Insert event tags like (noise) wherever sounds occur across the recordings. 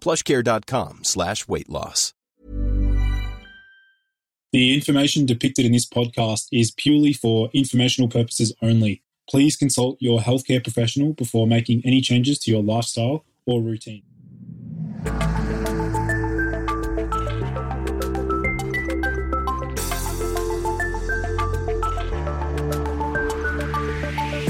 plushcare.com slash weight loss. The information depicted in this podcast is purely for informational purposes only. Please consult your healthcare professional before making any changes to your lifestyle or routine.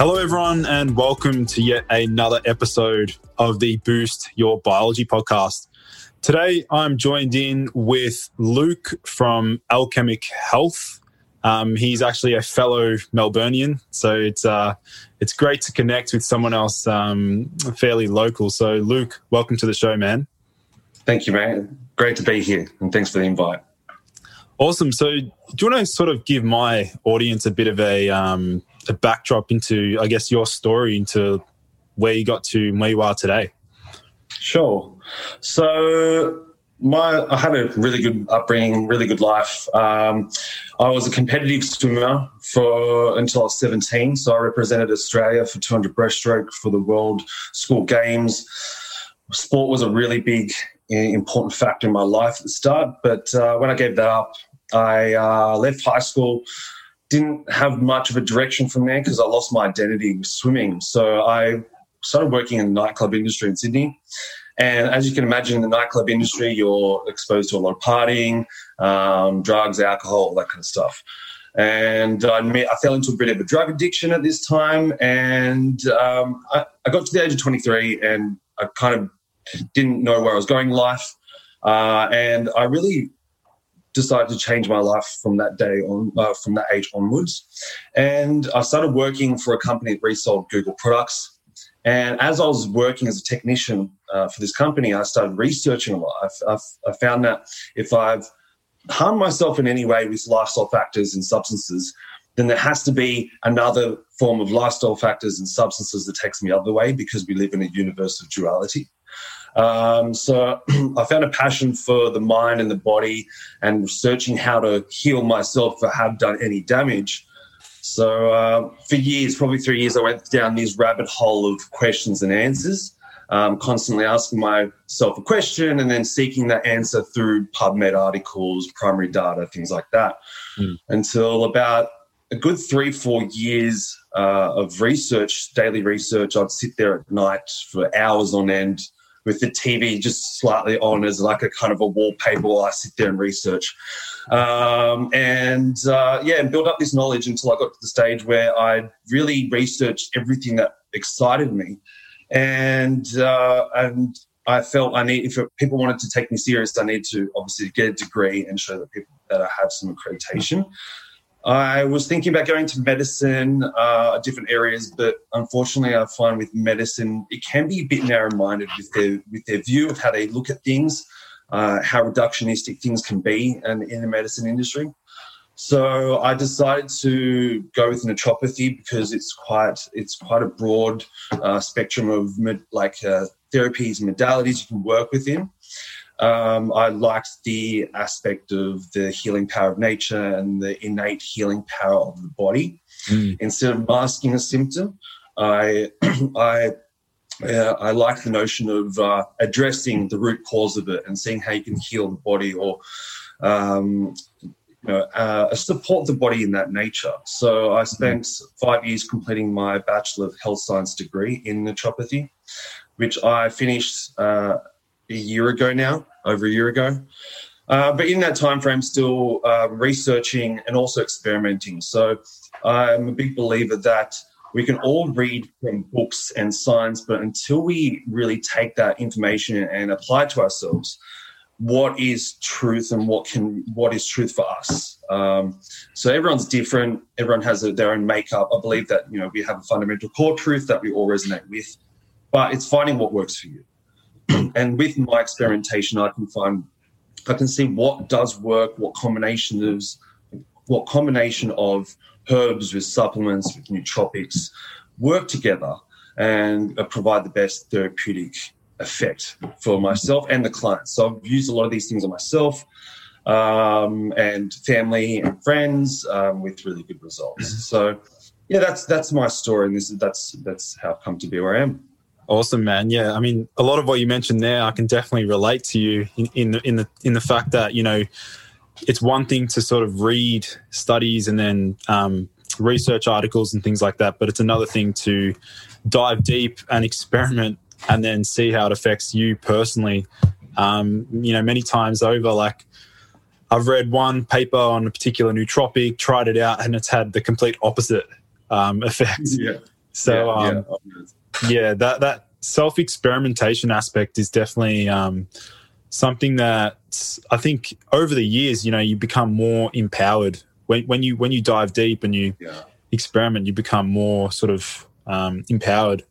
Hello, everyone, and welcome to yet another episode of the Boost Your Biology podcast. Today, I'm joined in with Luke from Alchemic Health. Um, he's actually a fellow Melburnian, so it's uh, it's great to connect with someone else um, fairly local. So, Luke, welcome to the show, man. Thank you, mate. Great to be here, and thanks for the invite. Awesome. So, do you want to sort of give my audience a bit of a um, a backdrop into, I guess, your story into where you got to where you are today? Sure. So my I had a really good upbringing, really good life. Um, I was a competitive swimmer for until I was 17. So I represented Australia for 200 breaststroke for the World School Games. Sport was a really big, important factor in my life at the start. But uh, when I gave that up, I uh, left high school didn't have much of a direction from there because I lost my identity with swimming. So I started working in the nightclub industry in Sydney. And as you can imagine, in the nightclub industry, you're exposed to a lot of partying, um, drugs, alcohol, all that kind of stuff. And I, met, I fell into a bit of a drug addiction at this time. And um, I, I, got to the age of 23 and I kind of didn't know where I was going in life. Uh, and I really decided to change my life from that day on, uh, from that age onwards. And I started working for a company that resold Google products. And as I was working as a technician uh, for this company, I started researching a lot. I, I, I found that if I've harmed myself in any way with lifestyle factors and substances, then there has to be another form of lifestyle factors and substances that takes me the other way because we live in a universe of duality. Um, so (clears throat) I found a passion for the mind and the body and researching how to heal myself if I have done any damage. So uh, for years, probably three years, I went down this rabbit hole of questions and answers, um, constantly asking myself a question and then seeking that answer through PubMed articles, primary data, things like that, mm. until about a good three, four years uh, of research, daily research. I'd sit there at night for hours on end with the TV just slightly on as like a kind of a wallpaper while I sit there and research. Um, and uh, yeah, and build up this knowledge until I got to the stage where I really researched everything that excited me. And uh, and I felt I need, if people wanted to take me serious, I need to obviously get a degree and show that people that I have some accreditation. I was thinking about going to medicine, uh, different areas, but unfortunately, I find with medicine it can be a bit narrow-minded with their with their view of how they look at things, uh, how reductionistic things can be, and in the medicine industry. So I decided to go with naturopathy because it's quite it's quite a broad uh, spectrum of med- like uh, therapies and modalities you can work within. Um, I liked the aspect of the healing power of nature and the innate healing power of the body. Mm. Instead of masking a symptom, I, (clears throat) I, uh, I like the notion of uh, addressing the root cause of it and seeing how you can heal the body or um, you know, uh, support the body in that nature. So I spent mm. five years completing my Bachelor of Health Science degree in naturopathy, which I finished uh, a year ago now, over a year ago. Uh, but in that time frame, still uh, researching and also experimenting. So I'm a big believer that we can all read from books and science, but until we really take that information and apply it to ourselves, what is truth and what can what is truth for us? Um, so everyone's different. Everyone has a, their own makeup. I believe that you know we have a fundamental core truth that we all resonate with, but it's finding what works for you (clears throat) and with my experimentation, I can find, I can see what does work, what combination of, what combination of herbs with supplements with nootropics work together and provide the best therapeutic effect for myself and the clients. So I've used a lot of these things on myself um, and family and friends um, with really good results. So yeah, that's that's my story, and this is that's that's how I've come to be where I am. Awesome, man. Yeah, I mean, a lot of what you mentioned there, I can definitely relate to you in, in the in the in the fact that you know, it's one thing to sort of read studies and then um, research articles and things like that, but it's another thing to dive deep and experiment and then see how it affects you personally. Um, you know, many times over, like I've read one paper on a particular nootropic, tried it out, and it's had the complete opposite um, effect. Yeah. So. Yeah, um, yeah yeah, that that self experimentation aspect is definitely um, something that I think over the years, you know, you become more empowered when when you when you dive deep and you yeah. experiment, you become more sort of um, empowered.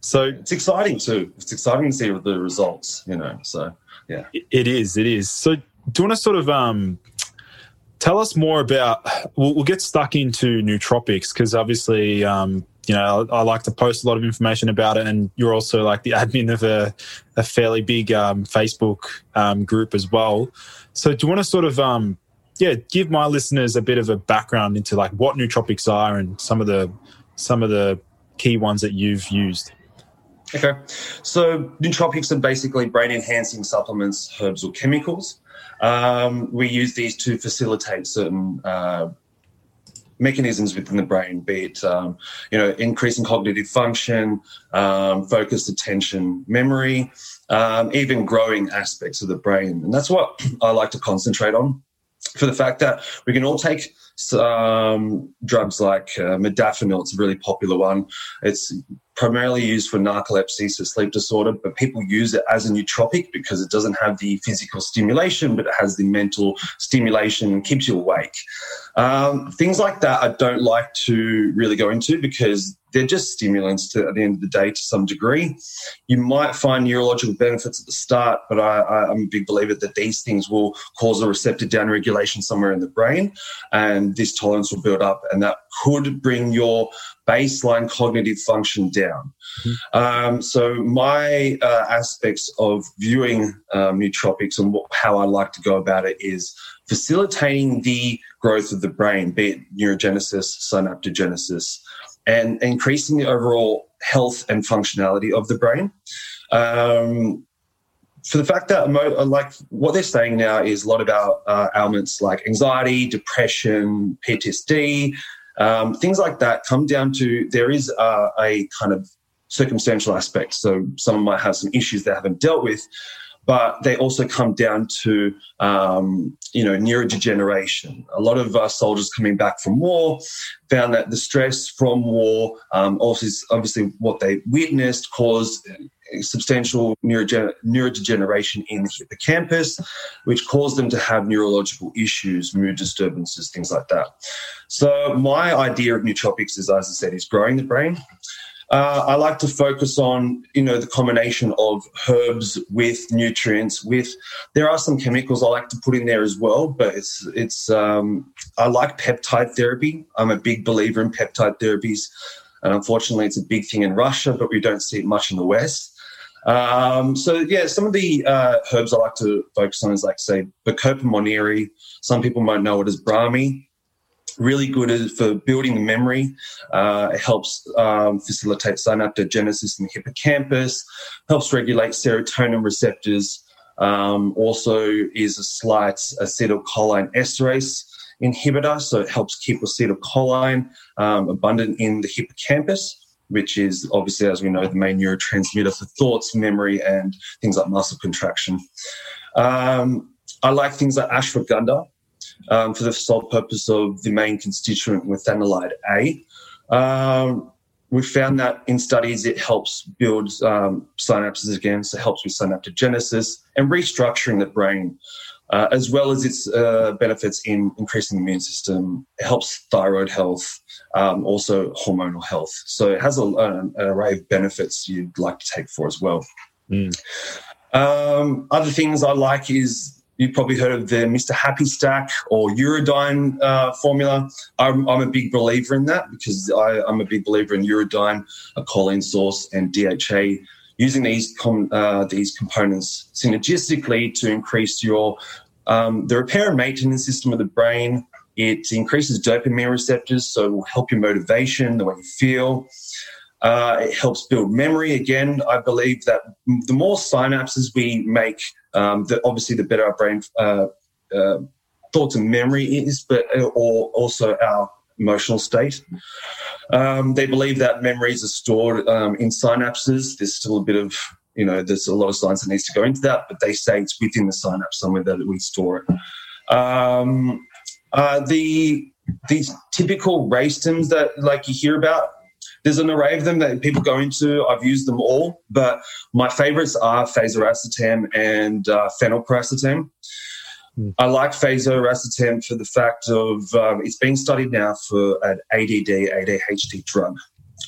So it's exciting too. It's exciting to see the results, you know. So yeah, it is. It is. So do you want to sort of um, tell us more about? We'll, we'll get stuck into nootropics because obviously um, you know, I, I, like to post a lot of information about it, and you're also like the (laughs) admin of a, a fairly big um, Facebook um, group as well. So, do you want to sort of, um, yeah, give my listeners a bit of a background into like what nootropics are and some of the some of the key ones that you've used? Okay, so nootropics are basically brain enhancing supplements, herbs, or chemicals. Um, we use these to facilitate certain uh, mechanisms within the brain, be it um, you know increasing cognitive function, um, focused attention, memory, um, even growing aspects of the brain, and that's what I like to concentrate on. For the fact that we can all take some drugs like uh, modafinil, it's a really popular one. It's primarily used for narcolepsy, so sleep disorder, but people use it as a nootropic because it doesn't have the physical stimulation, but it has the mental stimulation and keeps you awake. Um, things like that I don't like to really go into because they're just stimulants to, at the end of the day to some degree. You might find neurological benefits at the start, but I, am a big believer that these things will cause a receptor downregulation somewhere in the brain, and this tolerance will build up, and that could bring your baseline cognitive function down. Mm-hmm. Um, so, my uh, aspects of viewing um, nootropics and what, how I like to go about it is facilitating the growth of the brain, be it neurogenesis, synaptogenesis, and increasing the overall health and functionality of the brain. Um, for the fact that like what they're saying now is a lot about uh, ailments like anxiety, depression, PTSD, um, things like that come down to there is uh, a kind of circumstantial aspect. So someone might have some issues they haven't dealt with, but they also come down to um, you know neurodegeneration. A lot of uh, soldiers coming back from war found that the stress from war, um, also obviously what they witnessed, caused substantial neurodegeneration in the hippocampus, which caused them to have neurological issues, mood disturbances, things like that. So my idea of nootropics is, as I said, is growing the brain. Uh, I like to focus on, you know, the combination of herbs with nutrients. With there are some chemicals I like to put in there as well, but it's it's. Um, I like peptide therapy. I'm a big believer in peptide therapies, and unfortunately, it's a big thing in Russia, but we don't see it much in the West. Um, so yeah, some of the uh, herbs I like to focus on is like say Bacopa monnieri. Some people might know it as Brahmi. Really good for building the memory. Uh, it helps um, facilitate synaptogenesis in the hippocampus. Helps regulate serotonin receptors. Um, also is a slight acetylcholine esterase inhibitor, so it helps keep acetylcholine um, abundant in the hippocampus which is obviously, as we know, the main neurotransmitter for thoughts, memory, and things like muscle contraction. Um, I like things like ashwagandha um, for the sole purpose of the main constituent withanolide A. Um, we found that in studies it helps build um, synapses again, so it helps with synaptogenesis and restructuring the brain uh, as well as its uh, benefits in increasing the immune system. It helps thyroid health, um, also hormonal health. So it has a, an, array of benefits you'd like to take for as well. Mm. Um, other things I like is you've probably heard of the Mr. Happy Stack or Uridine uh, formula. I'm, I'm, a big believer in that because I, am a big believer in Uridine, a choline source, and DHA using these com- uh, these components synergistically to increase your um, the repair and maintenance system of the brain. It increases dopamine receptors, so it will help your motivation, the way you feel. Uh, it helps build memory. Again, I believe that the more synapses we make, um, the, obviously the better our brain uh, uh, thoughts and memory is, but uh, or also our emotional state. Um, they believe that memories are stored um, in synapses. There's still a bit of, you know, there's a lot of science that needs to go into that, but they say it's within the synapse somewhere that we store it. Um, uh, the these typical racetams that like you hear about, there's an array of them that people go into. I've used them all, but my favorites are fasoracetam and uh, phenylpiracetam. Mm. I like fasoracetam for the fact of um, it's being studied now for an ADD, ADHD drug.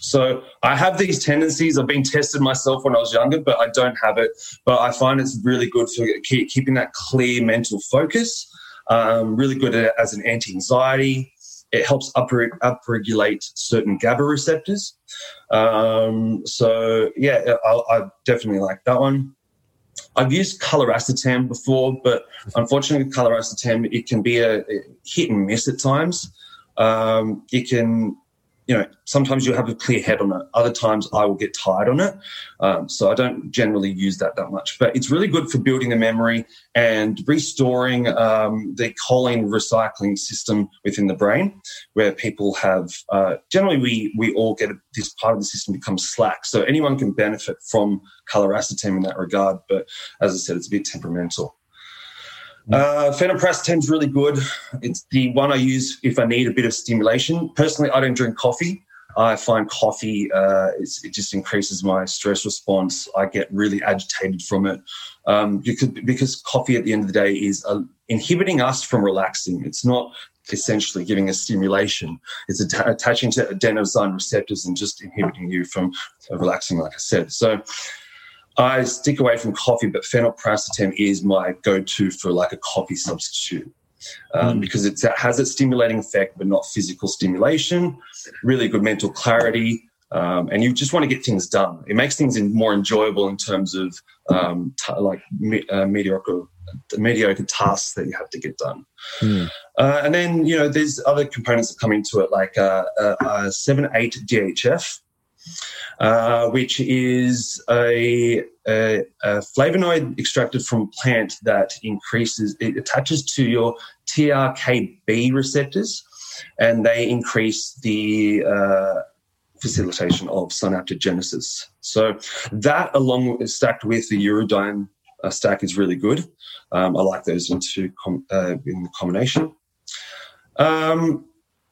So I have these tendencies. I've been tested myself when I was younger, but I don't have it. But I find it's really good for keep, keeping that clear mental focus. Um, really good as an anti-anxiety. It helps upregulate certain GABA receptors. Um, so yeah, I, I definitely like that one. I've used coluracetam before, but unfortunately, coluracetam it can be a hit and miss at times. Um, it can you know, sometimes you have a clear head on it. Other times I will get tired on it. Um, so I don't generally use that that much. But it's really good for building the memory and restoring um, the choline recycling system within the brain, where people have uh, generally we we all get a, this part of the system becomes slack. So anyone can benefit from coluracetam in that regard. But as I said, it's a bit temperamental. Uh, Phenylpiracetam is really good. It's the one I use if I need a bit of stimulation. Personally, I don't drink coffee. I find coffee uh, it just increases my stress response. I get really agitated from it um, because because coffee at the end of the day is uh, inhibiting us from relaxing. It's not essentially giving us stimulation. It's att- attaching to adenosine receptors and just inhibiting you from relaxing, like I said. So I stick away from coffee, but phenylpiracetam is my go-to for like a coffee substitute. Um, mm. because it has a stimulating effect, but not physical stimulation. Really good mental clarity, um, and you just want to get things done. It makes things more enjoyable in terms of um, t- like me- uh, mediocre mediocre tasks that you have to get done. Mm. Uh, and then you know there's other components that come into it, like uh, uh, uh seven eight DHF. Uh, which is a, a, a, flavonoid extracted from plant that increases, it attaches to your TRKB receptors and they increase the uh, facilitation of synaptogenesis. So that, along with, stacked with the uridine uh, stack, is really good. Um, I like those into com- uh, in combination. Um,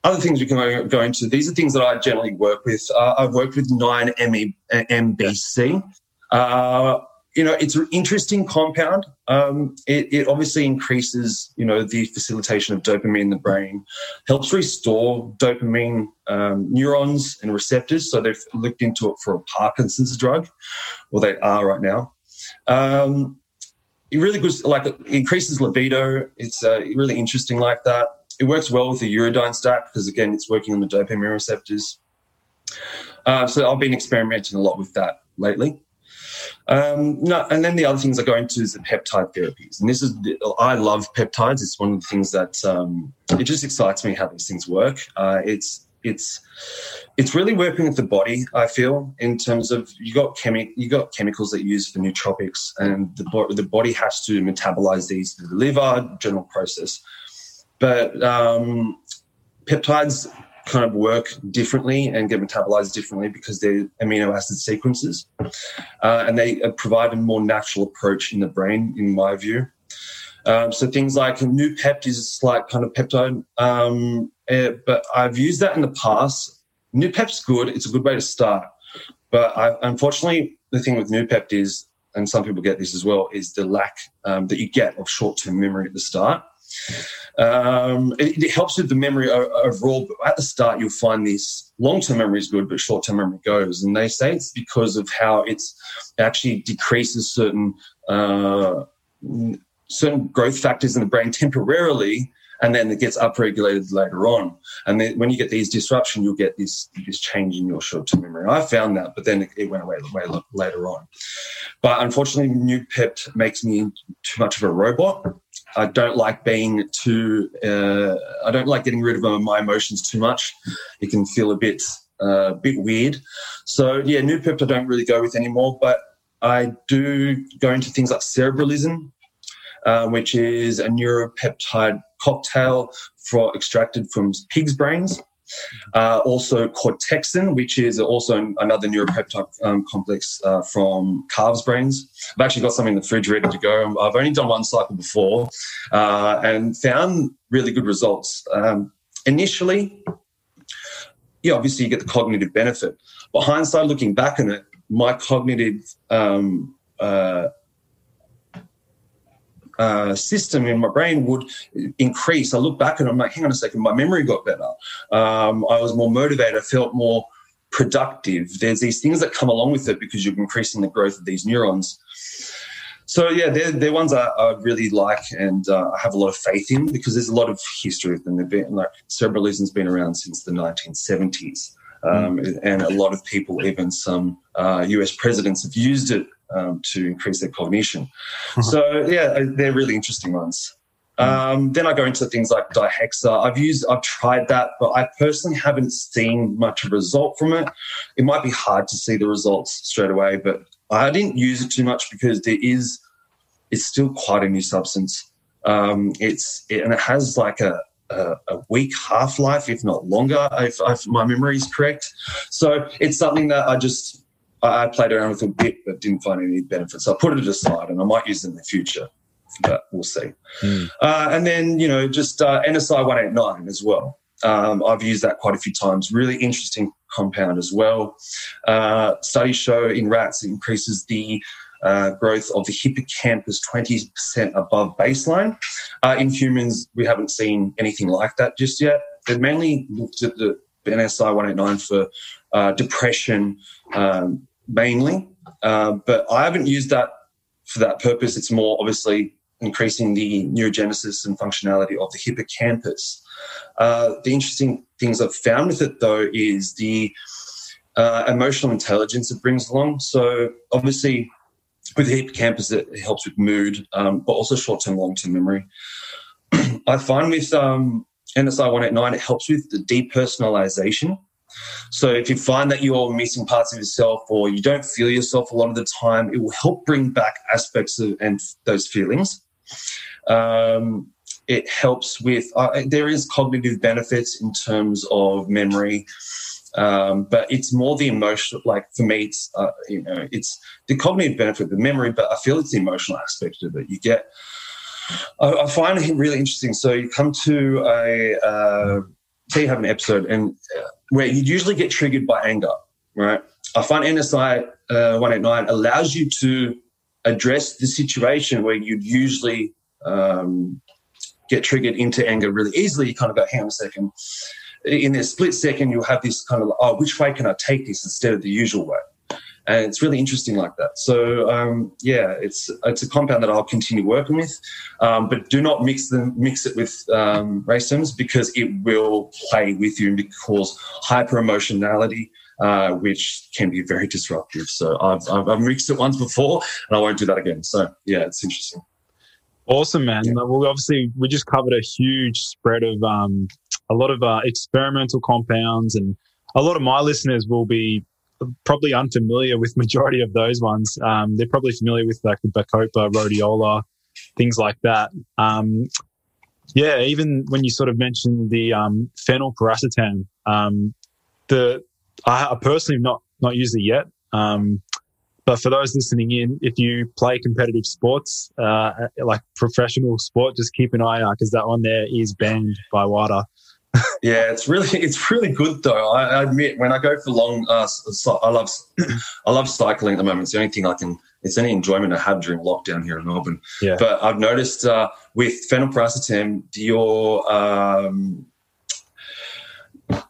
other things we can go into, these are things that I generally work with. Uh, I've worked with 9-MBC. Uh, you know, it's an interesting compound. Um, it, it, obviously increases, you know, the facilitation of dopamine in the brain, helps restore dopamine um, neurons and receptors. So they've looked into it for a Parkinson's drug, or they are right now. Um, it really goes like it increases libido. It's uh, really interesting like that. It works well with the uridine stack because again, it's working on the dopamine receptors. Uh, so I've been experimenting a lot with that lately. Um, no, and then the other things I go into is the peptide therapies, and this is I love peptides. It's one of the things that um, it just excites me how these things work. Uh, it's it's it's really working with the body. I feel in terms of you got chemi- you got chemicals that you use for nootropics, and the bo- the body has to metabolize these to the liver, general process. But um, peptides kind of work differently and get metabolized differently because they're amino acid sequences. Uh, and they provide a more natural approach in the brain, in my view. Um, so things like Noopept is a slight kind of peptide, um, uh, but I've used that in the past. Noopept's good; it's a good way to start. But I, unfortunately, the thing with Noopept is, and some people get this as well, is the lack um, that you get of short-term memory at the start. Um, it, it, helps with the memory overall, but at the start you'll find this long-term memory is good, but short-term memory goes. And they say it's because of how it's actually decreases certain uh, certain growth factors in the brain temporarily, and then it gets upregulated later on. And then when you get these disruption, you'll get this this change in your short-term memory. I found that, but then it, it went away, way later on. But unfortunately, Noopept makes me too much of a robot I don't like being too. Uh, I don't like getting rid of my emotions too much. It can feel a bit, uh, bit weird. So yeah, Noopept I don't really go with anymore. But I do go into things like Cerebrolysin, uh, which is a neuropeptide cocktail for extracted from pigs' brains. Uh, also, cortexin, which is also another neuropeptide um, complex uh, from calves' brains. I've actually got some in the fridge ready to go. I've only done one cycle before uh, and found really good results. Um, initially, yeah, obviously you get the cognitive benefit. But hindsight, looking back on it, my cognitive um, uh, system in my brain would increase. I look back and I'm like, hang on a second, my memory got better. Um, I was more motivated. I felt more productive. There's these things that come along with it because you're increasing the growth of these neurons. So yeah, they're, they're ones I, I really like and uh, I have a lot of faith in because there's a lot of history with them. They've been like Cerebrolysin's been around since the 1970s. Um, mm. and a lot of people, even some uh, US presidents, have used it um, to increase their cognition. Uh-huh. So yeah, they're really interesting ones. Hmm. Um, then I go into things like dihexa. I've used, I've tried that, but I personally haven't seen much of result from it. It might be hard to see the results straight away, but I didn't use it too much because there is, it's still quite a new substance. Um, it's it, and it has like a, a, a week half life, if not longer, if, if my memory is correct. So it's something that I just I played around with a bit, but didn't find any benefits. So I put it aside, and I might use it in the future, but we'll see. Mm. Uh, and then you know, just uh, NSI one eight nine as well. Um, I've used that quite a few times. Really interesting compound as well. Uh, studies show in rats it increases the uh, growth of the hippocampus 20% above baseline. Uh, in humans, we haven't seen anything like that just yet. They've mainly looked at the NSI 189 for uh, depression, um, mainly. Uh, but I haven't used that for that purpose. It's more obviously increasing the neurogenesis and functionality of the hippocampus. Uh, the interesting things I've found with it, though, is the uh, emotional intelligence it brings along. So, obviously, with the hippocampus, it helps with mood, um, but also short term, long term memory. (clears throat) I find with um, NSI 189, it helps with the depersonalization. So if you find that you're missing parts of yourself or you don't feel yourself a lot of the time, it will help bring back aspects of and those feelings. Um, it helps with uh, there is cognitive benefits in terms of memory. Um, but it's more the emotional. Like for me, it's uh, you know, it's the cognitive benefit, the memory, but I feel it's the emotional aspect of it. You get, I, I find it really interesting. So you come to a, uh, say you have an episode, and uh, where you'd usually get triggered by anger, right? I find NSI uh, 189 allows you to address the situation where you'd usually um, get triggered into anger really easily. You kind of go, hang on a second. In a split second, you'll have this kind of, oh, which way can I take this instead of the usual way? And it's really interesting like that. So um, yeah, it's it's a compound that I'll continue working with, um, but do not mix them mix it with um, racetams because it will play with you and cause hyper emotionality. Uh, which can be very disruptive. So I've, I've, I've, mixed it once before, and I won't do that again. So yeah, it's interesting. Awesome, man. Yeah. Well, obviously, we just covered a huge spread of um, a lot of uh, experimental compounds, and a lot of my listeners will be probably unfamiliar with majority of those ones. Um, they're probably familiar with like the Bacopa, rhodiola, things like that. Um, yeah, even when you sort of mentioned the um, phenylpiracetam, um, the I, personally have not not used it yet. Um, but for those listening in, if you play competitive sports, uh, like professional sport, just keep an eye out because that one there is banned by WADA yeah, it's really it's really good though. I, I admit when I go for long, uh, I love (clears throat) I love cycling at the moment. It's the only thing I can. It's any enjoyment I have during lockdown here in Melbourne. Yeah. But I've noticed uh, with phenylpiracetam, your um,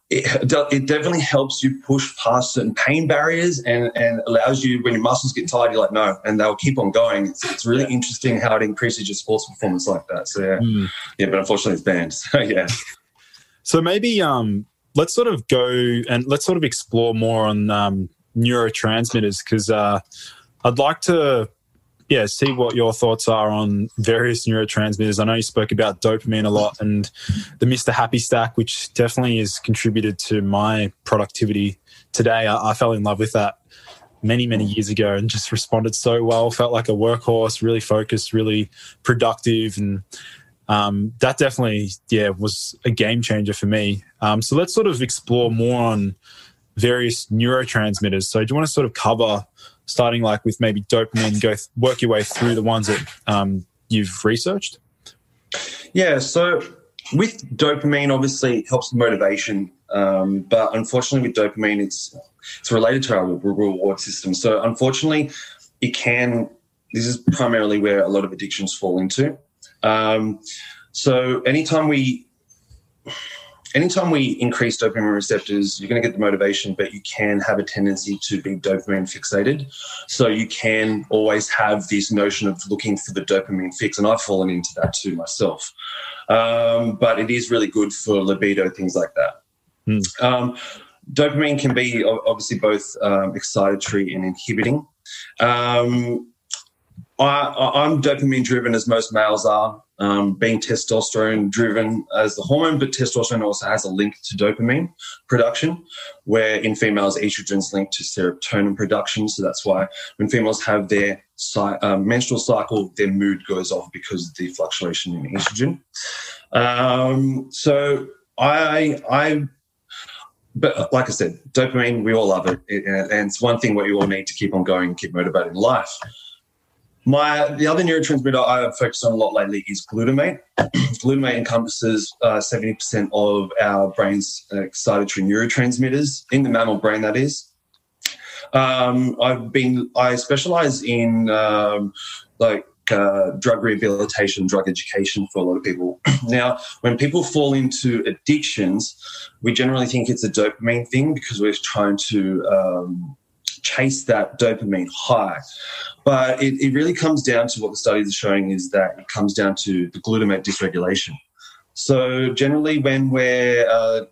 it, it definitely helps you push past certain pain barriers and, and allows you when your muscles get tired you're like no and they'll keep on going it's, it's really interesting how it increases your sports performance like that so yeah mm. yeah but unfortunately it's banned (laughs) so yeah so maybe um, let's sort of go and let's sort of explore more on um, neurotransmitters because uh, I'd like to, yeah, see what your thoughts are on various neurotransmitters. I know you spoke about dopamine a lot and the Mr. Happy Stack, which definitely has contributed to my productivity today. I, I fell in love with that many many years ago and just responded so well felt like a workhorse really focused really productive and um, that definitely, yeah, was a game changer for me. Um, so let's sort of explore more on various neurotransmitters. So do you want to sort of cover, starting like with maybe dopamine, go th- work your way through the ones that um, you've researched? Yeah. So with dopamine, obviously it helps motivation, um, but unfortunately with dopamine, it's it's related to our reward system. So unfortunately, it can. This is primarily where a lot of addictions fall into. Um, so anytime we anytime we increase dopamine receptors, you're going to get the motivation, but you can have a tendency to be dopamine fixated. So you can always have this notion of looking for the dopamine fix, and I've fallen into that too myself. Um, but it is really good for libido, things like that. Mm. Um, dopamine can be obviously both um, excitatory and inhibiting. Um, I, am dopamine driven as most males are, um, being testosterone driven as the hormone, but testosterone also has a link to dopamine production, where in females, estrogen is linked to serotonin production. So that's why when females have their um, menstrual cycle, their mood goes off because of the fluctuation in estrogen. Um, so I, I but like I said, dopamine, we all love it. And it's one thing what you all need to keep on going, keep motivated in life. My the other neurotransmitter I've focused on a lot lately is glutamate. (clears throat) glutamate encompasses uh, seventy uh, percent of our brain's excitatory neurotransmitters in the mammal brain. That is. Um, I've been I specialize in um, like uh, drug rehabilitation, drug education for a lot of people. (clears throat) now, when people fall into addictions, we generally think it's a dopamine thing because we're trying to um, chase that dopamine high. But it, it really comes down to what the studies are showing is that it comes down to the glutamate dysregulation. So generally, when we're uh,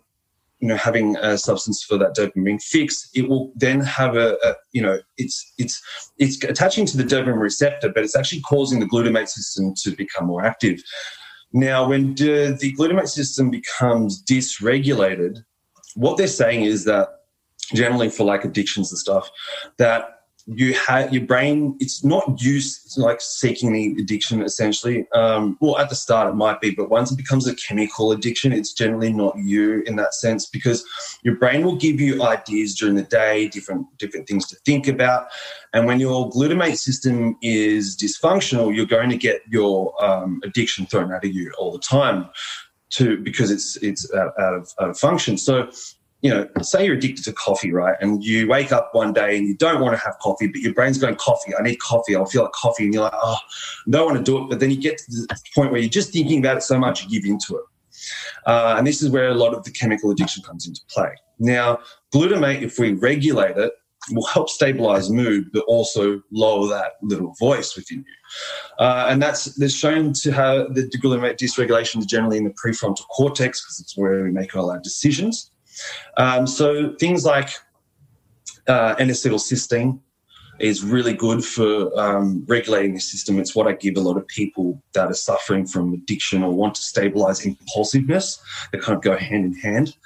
you know having a substance for that dopamine fix, it will then have a, a, you know it's it's it's attaching to the dopamine receptor, but it's actually causing the glutamate system to become more active. Now, when the, the glutamate system becomes dysregulated, what they're saying is that generally for like addictions and stuff that you have your brain it's not used like seeking the addiction essentially. Um, well at the start it might be but once it becomes a chemical addiction it's generally not you in that sense because your brain will give you ideas during the day different different things to think about and when your glutamate system is dysfunctional you're going to get your um, addiction thrown out of you all the time to because it's it's out, out, of, out of function. So you know, say you're addicted to coffee, right? And you wake up one day and you don't want to have coffee, but your brain's going, coffee, I need coffee, I feel like coffee. And you're like, oh, I don't want to do it. But then you get to the point where you're just thinking about it so much, you give into it. Uh, and this is where a lot of the chemical addiction comes into play. Now, glutamate, if we regulate it, will help stabilize mood, but also lower that little voice within you. Uh, and that's, that's shown to have the glutamate dysregulation is generally in the prefrontal cortex because it's where we make all our decisions. Um, so things like uh, N-acetylcysteine is really good for um, regulating the system. It's what I give a lot of people that are suffering from addiction or want to stabilize impulsiveness. They kind of go hand in hand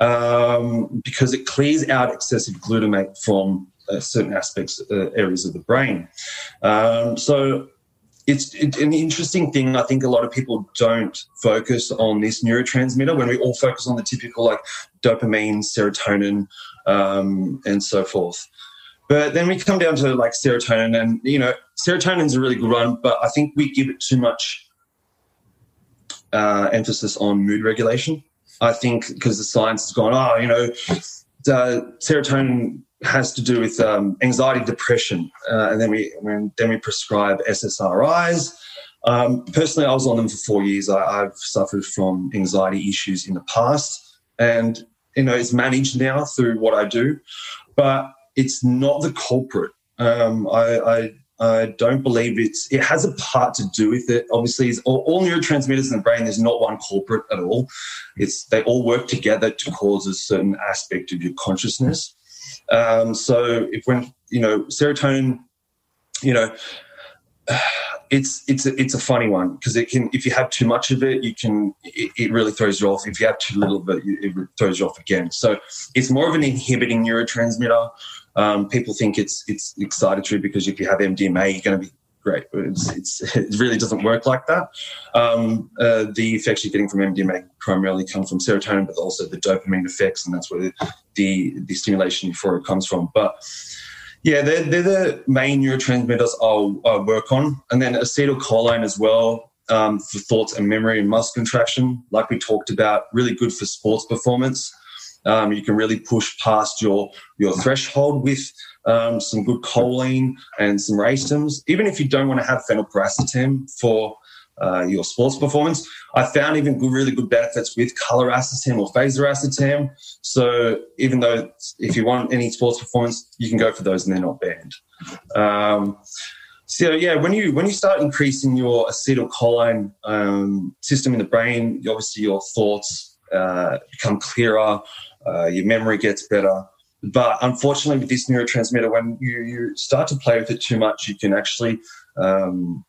um, because it clears out excessive glutamate from uh, certain aspects, uh, areas of the brain. Um, so it's an interesting thing. I think a lot of people don't focus on this neurotransmitter when we all focus on the typical like dopamine, serotonin, um, and so forth. But then we come down to like serotonin, and you know, serotonin is a really good one, but I think we give it too much uh, emphasis on mood regulation. I think because the science has gone, oh, you know, serotonin has to do with um, anxiety, depression, uh, and then we then we prescribe SSRIs. Um, personally, I was on them for four years. I, have suffered from anxiety issues in the past, and you know it's managed now through what I do, but it's not the culprit. Um, I, I I don't believe it's it has a part to do with it. Obviously, all, all, neurotransmitters in the brain. There's not one culprit at all. It's they all work together to cause a certain aspect of your consciousness. Um, so if when you know serotonin, you know, it's it's a, it's a funny one because it can if you have too much of it, you can it, it, really throws you off. If you have too little of it, it throws you off again. So it's more of an inhibiting neurotransmitter. Um, people think it's it's excitatory because if you have MDMA, you're going to be great. It's, it's, it really doesn't work like that. Um, uh, the effects you're getting from MDMA primarily come from serotonin, but also the dopamine effects, and that's where the, the, the stimulation euphoria comes from. But yeah, they're, they're the main neurotransmitters I'll, I'll work on. And then acetylcholine as well um, for thoughts and memory and muscle contraction, like we talked about, really good for sports performance. Um, you can really push past your your threshold with um, some good choline and some racetams. Even if you don't want to have phenylpiracetam for uh, your sports performance, I found even good, really good benefits with coluracetam or fasoracetam. So even though if you want any sports performance, you can go for those and they're not banned. Um, so yeah, when you when you start increasing your acetylcholine um, system in the brain, obviously your thoughts uh, become clearer uh, your memory gets better. But unfortunately, with this neurotransmitter, when you, you start to play with it too much, you can actually um,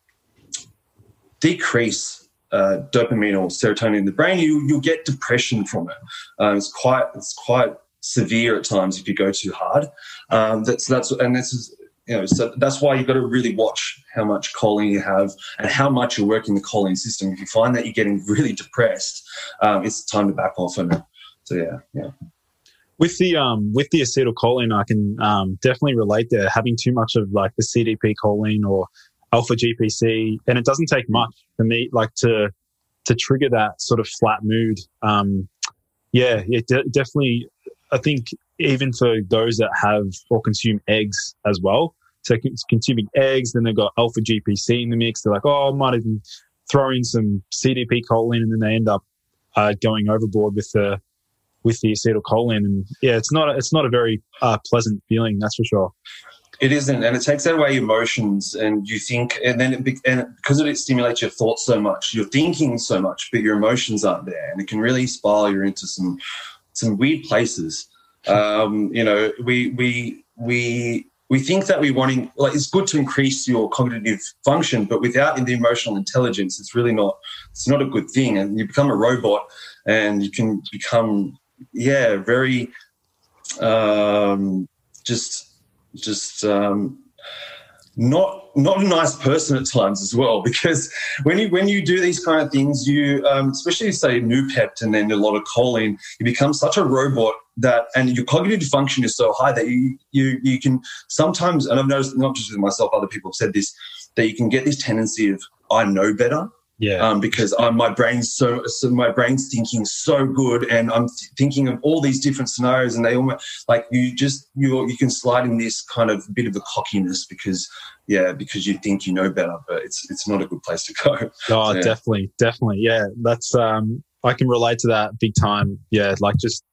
decrease uh, dopamine or serotonin in the brain. You you'll get depression from it. Um, it's quite it's quite severe at times if you go too hard. Um, that's that's and this is you know so that's why you've got to really watch how much choline you have and how much you're working the choline system. If you find that you're getting really depressed, um, it's time to back off it. So yeah, yeah. With the um with the acetylcholine, I can um, definitely relate there. Having too much of like the CDP choline or alpha GPC, and it doesn't take much for me like to to trigger that sort of flat mood. Um, yeah, yeah, de- definitely. I think even for those that have or consume eggs as well, so consuming eggs, then they've got alpha GPC in the mix. They're like, oh, I might even throw in some CDP choline, and then they end up uh, going overboard with the with the acetylcholine. And yeah, it's not it's not a very uh, pleasant feeling, that's for sure. It isn't, and it takes away emotions, and you think, and then it and because it stimulates your thoughts so much, you're thinking so much, but your emotions aren't there, and it can really spiral you into some some weird places. Um, you know, we we we we think that we wanting like it's good to increase your cognitive function, but without the emotional intelligence, it's really not it's not a good thing, and you become a robot, and you can become yeah, very um, just just um, not not a nice person at times as well (laughs) because when you when you do these kind of things you um, especially say Noopept and then a lot of choline you become such a robot that and your cognitive function is so high that you you you can sometimes and I've noticed not just with myself other people have said this that you can get this tendency of I know better Yeah. Um, because um, my brain's so, so my brain's thinking so good, and I'm th- thinking of all these different scenarios, and they almost like you just you you can slide in this kind of bit of a cockiness because yeah because you think you know better, but it's it's not a good place to go. (laughs) Oh, So, yeah. definitely, definitely. Yeah, that's um, I can relate to that big time. Yeah, like just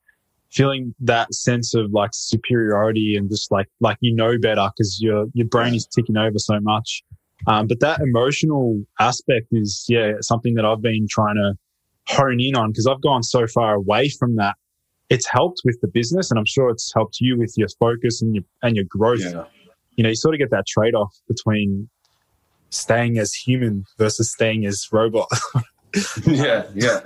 feeling that sense of like superiority and just like like you know better because your your brain is ticking over so much. Um, but that emotional aspect is yeah something that I've been trying to hone in on because I've gone so far away from that. It's helped with the business, and I'm sure it's helped you with your focus and your and your growth. Yeah. You know, you sort of get that trade off between staying as human versus staying as robot. (laughs) yeah, yeah.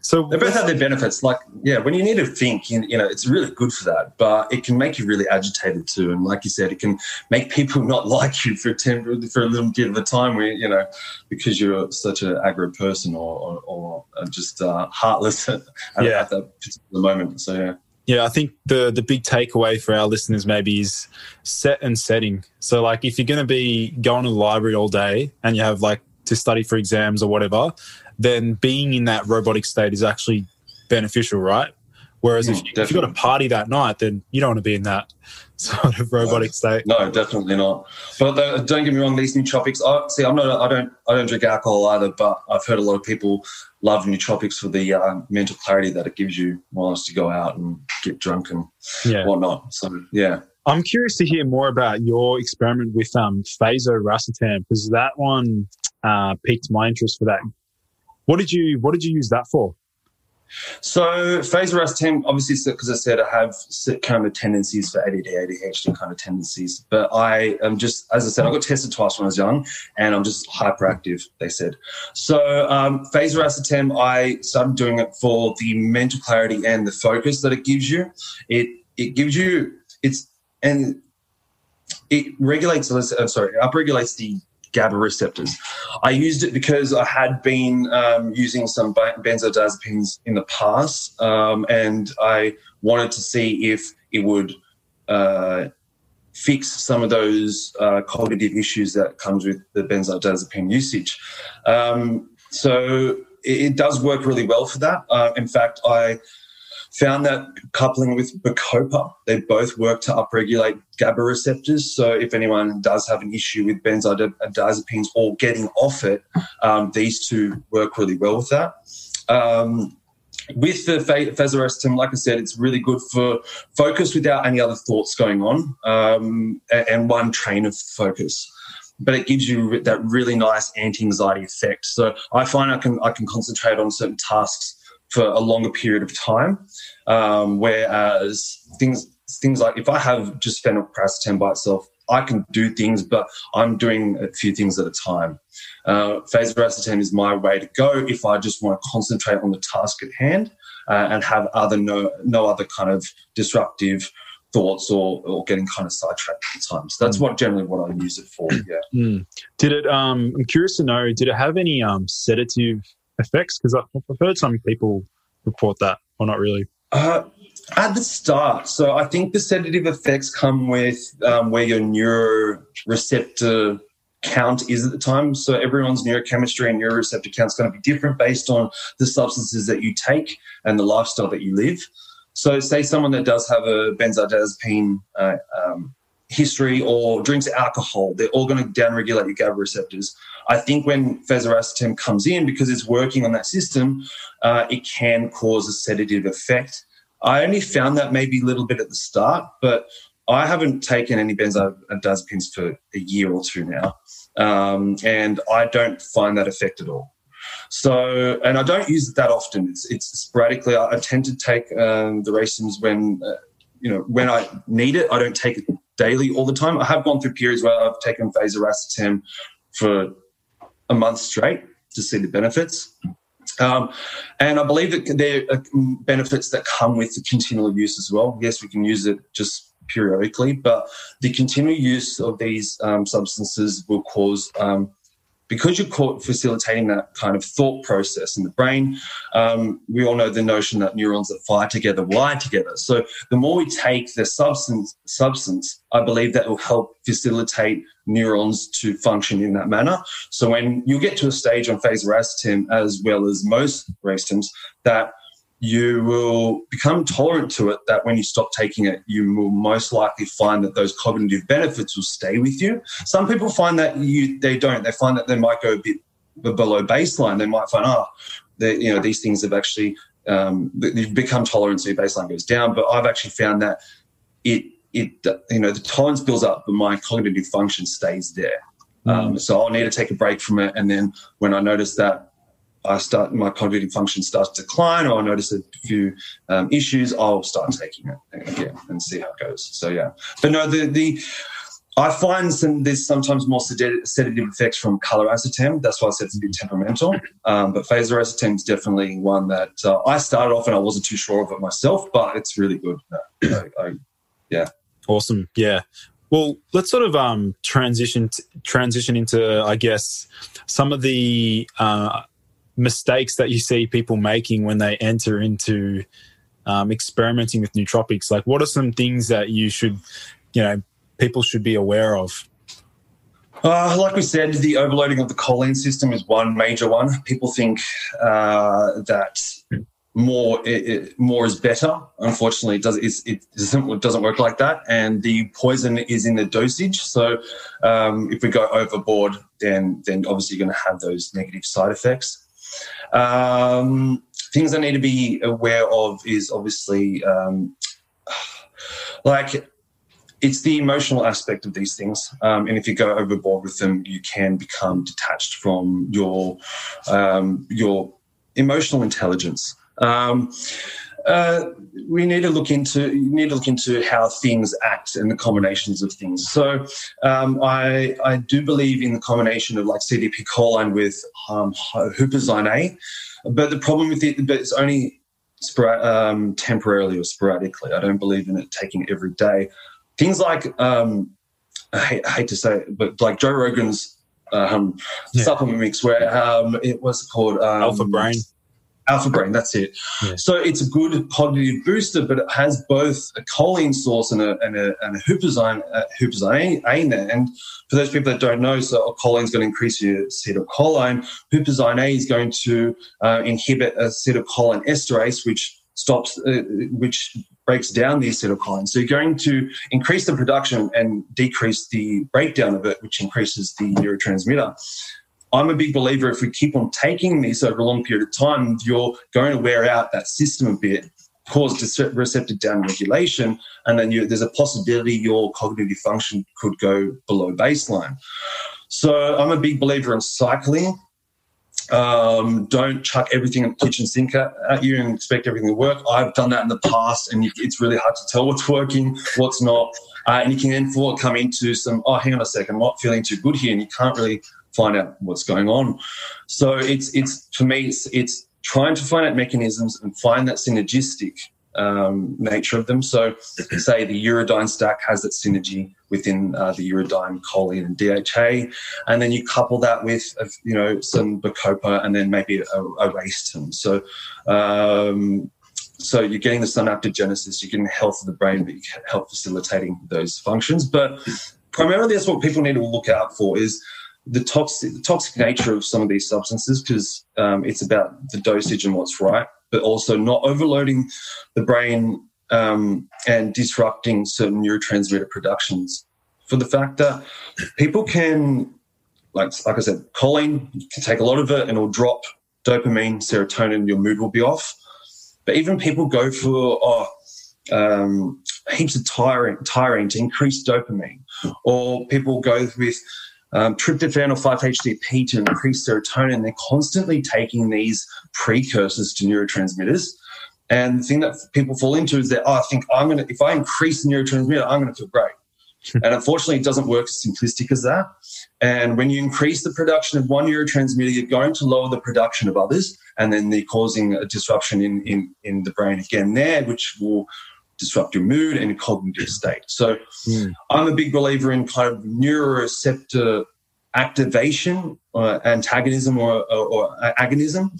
So They both have their benefits. Like, yeah, when you need to think, you, you know, it's really good for that. But it can make you really agitated too. And like you said, it can make people (laughs) not like you for a temp- for a little bit of a time, where you know, because you're such an aggro person or or, or just uh, heartless (laughs) at, Yeah. at that particular moment. So yeah, Yeah, I think the the big takeaway for our listeners maybe is set and setting. So like if you're going to be going to the library all day and you have like to study for exams or whatever, then being in that robotic state is actually beneficial, right? Whereas mm, if, you, if you've got a party that night, then you don't want to be in that (laughs) sort of robotic no, state. No, definitely not. But the, don't get me wrong; these nootropics. I see. I'm not. I don't. I don't drink alcohol either. But I've heard a lot of people love nootropics for the uh, mental clarity that it gives you, whilst to go out and get drunk and yeah. whatnot. So yeah. I'm curious to hear more about your experiment with um, fasoracetam because that one uh, piqued my interest for that what did you What did you use that for? So fasoracetam, obviously, because I said I have kind of tendencies for ADD, ADHD kind of tendencies. But I am just, as I said, I got tested twice when I was young, and I'm just hyperactive. They said. So um, fasoracetam, I started doing it for the mental clarity and the focus that it gives you. It it gives you it's and it regulates. uh, sorry, upregulates the GABA receptors. I used it because I had been um, using some benzodiazepines in the past, um, and I wanted to see if it would uh, fix some of those uh, cognitive issues that comes with the benzodiazepine usage. Um, so it, it does work really well for that. Uh, in fact, I found that coupling with Bacopa, they both work to upregulate GABA receptors. So if anyone does have an issue with benzodiazepines or getting off it, um, these two work really well with that. Um, with the fasoracetam, like I said, it's really good for focus without any other thoughts going on um, and one train of focus. But it gives you that really nice anti-anxiety effect. So I find I can I can concentrate on certain tasks for a longer period of time. Um, whereas things things like if I have just phenylpiracetam by itself, I can do things, but I'm doing a few things at a time. Uh, fasoracetam is my way to go if I just want to concentrate on the task at hand uh, and have other no no other kind of disruptive thoughts or, or getting kind of sidetracked at the time. So that's what generally what I use it for. Yeah. Mm. Did it? Um, I'm curious to know. Did it have any um, sedative effects? Because I've heard some people report that, or not really. Uh, at the start, so I think the sedative effects come with um, where your neuroreceptor count is at the time. So everyone's neurochemistry and neuroreceptor count is going to be different based on the substances that you take and the lifestyle that you live. So, say someone that does have a benzodiazepine uh, um, history or drinks alcohol, they're all going to downregulate your GABA receptors. I think when fasoracetam comes in, because it's working on that system, uh, it can cause a sedative effect. I only found that maybe a little bit at the start, but I haven't taken any benzodiazepines for a year or two now, um, and I don't find that effect at all. So, and I don't use it that often. It's, it's sporadically. I, I tend to take um, the racins when, uh, you know, when I need it. I don't take it daily all the time. I have gone through periods where I've taken fasoracetam for a month straight to see the benefits. Um, and I believe that there are benefits that come with the continual use as well. Yes, we can use it just periodically, but the continual use of these um, substances will cause, um, because you're caught facilitating that kind of thought process in the brain. Um, we all know the notion that neurons that fire together wire together. So the more we take the substance, substance, I believe that will help facilitate neurons to function in that manner. So when you get to a stage on fasoracetam, as well as most racetams, that you will become tolerant to it that when you stop taking it, you will most likely find that those cognitive benefits will stay with you. Some people find that you they don't. They find that they might go a bit below baseline. They might find, oh, you know, these things have actually um, you've become tolerant, so your baseline goes down. But I've actually found that it it you know the tolerance builds up, but my cognitive function stays there. Mm. Um, so I'll need to take a break from it, and then when I notice that I start my cognitive function starts to decline, or I notice a few um, issues, I'll start taking it again and see how it goes. So yeah, but no, the the I find some there's sometimes more sedative, effects from coluracetam. That's why I said it's a bit temperamental. Um, but fasoracetam is definitely one that uh, I started off and I wasn't too sure of it myself, but it's really good. I, I, yeah. Awesome. Yeah. Well, let's sort of um, transition t- transition into, I guess, some of the uh, mistakes that you see people making when they enter into um, experimenting with nootropics? Like, what are some things that you should, you know, people should be aware of? Uh, like we said, the overloading of the choline system is one major one. People think uh, that more it, it, more is better. Unfortunately, it does it doesn't, doesn't work like that, and the poison is in the dosage. So, um, if we go overboard, then then obviously you're going to have those negative side effects. Um, things I need to be aware of is obviously um, like it's the emotional aspect of these things. Um, and if you go overboard with them, you can become detached from your um, your emotional intelligence. Um, uh, we need to look into need to look into how things act and the combinations of things. So um, I I do believe in the combination of like CDP choline with um, huperzine A, but the problem with it, but it's only um, temporarily or sporadically. I don't believe in it taking it every day. Things like um, I, hate, I hate to say it, but like Joe Rogan's um, yeah. supplement mix where um, it was called um, Alpha Brain. Alpha Brain, that's it. Yeah. So it's a good cognitive booster, but it has both a choline source and a, and a, and a huperzine, uh, huperzine A in there. And for those people that don't know, so choline is going to increase your acetylcholine. Huperzine A is going to uh, inhibit acetylcholine esterase, which stops, uh, which breaks down the acetylcholine. So you're going to increase the production and decrease the breakdown of it, which increases the neurotransmitter. I'm a big believer if we keep on taking this over a long period of time, you're going to wear out that system a bit, cause receptor downregulation, and then you, there's a possibility your cognitive function could go below baseline. So I'm a big believer in cycling. Um, don't chuck everything in the kitchen sink at you and expect everything to work. I've done that in the past, and it's really hard to tell what's working, what's not. Uh, and you can then come into some, oh, hang on a second, I'm not feeling too good here. And you can't really find out what's going on. So it's it's for me it's, it's trying to find out mechanisms and find that synergistic um, nature of them. So, say the uridine stack has that synergy within uh, the uridine, choline, and DHA, and then you couple that with uh, you know some bacopa and then maybe a, a racetams. So. Um, so you're getting the synaptogenesis, you're getting the health of the brain, but you can help facilitating those functions. But primarily, that's what people need to look out for is the toxic, the toxic nature of some of these substances because um, it's about the dosage and what's right, but also not overloading the brain um, and disrupting certain neurotransmitter productions. For the fact that people can, like like I said, choline you can take a lot of it and it'll drop dopamine, serotonin, your mood will be off. But even people go for oh, um, heaps of tyrosine, tyrosine to increase dopamine, or people go with um, tryptophan or 5-HTP to increase serotonin. They're constantly taking these precursors to neurotransmitters. And the thing that people fall into is that, oh, I think I'm going to, if I increase the neurotransmitter, I'm going to feel great. and unfortunately, it doesn't work as simplistic as that. And when you increase the production of one neurotransmitter, you're going to lower the production of others, and then they're causing a disruption in, in, in the brain again there, which will disrupt your mood and cognitive state. So mm. I'm a big believer in kind of neuroreceptor activation or antagonism or, or, or agonism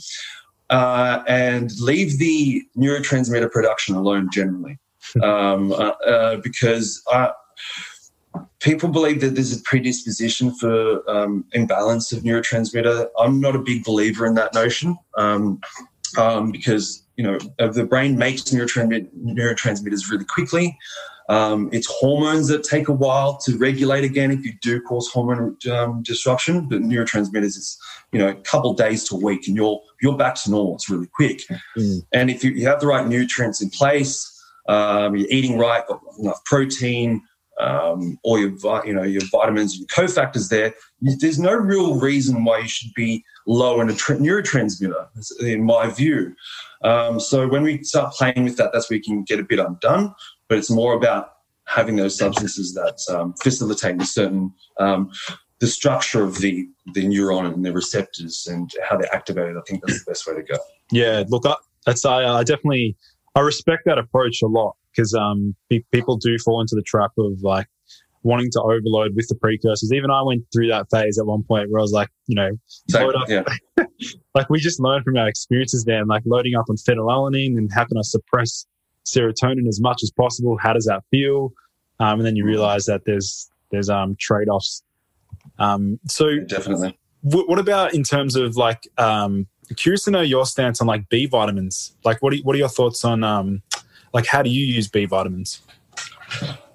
uh, and leave the neurotransmitter production alone generally. um, uh, uh, because I, people believe that there's a predisposition for um, imbalance of neurotransmitter. I'm not a big believer in that notion um, um, because you know the brain makes neurotransmitters really quickly. Um, it's hormones that take a while to regulate again if you do cause hormone um, disruption. But neurotransmitters, it's you know a couple days to a week, and you're you're back to normal. It's really quick. Mm. And if you, you, have the right nutrients in place, um, you're eating right, got enough protein, um, or your you know your vitamins and cofactors there. There's no real reason why you should be low in a tra- neurotransmitter, in my view. Um, so when we start playing with that, that's where you can get a bit undone but it's more about having those substances that um, facilitate a certain um, the structure of the the neuron and the receptors and how they're activated. I think that's the best way to go. Yeah, look, I, that's I, I definitely I respect that approach a lot because um, pe- people do fall into the trap of like wanting to overload with the precursors. Even I went through that phase at one point where I was like, you know, yeah. (laughs) like we just learned from our experiences there, and like loading up on phenylalanine and how can I suppress serotonin as much as possible. How does that feel? Um, and then you realize that there's there's um, trade offs. Um, so definitely. W- what about in terms of like? Um, curious to know your stance on like B vitamins. Like, what are, what are your thoughts on um, like how do you use B vitamins?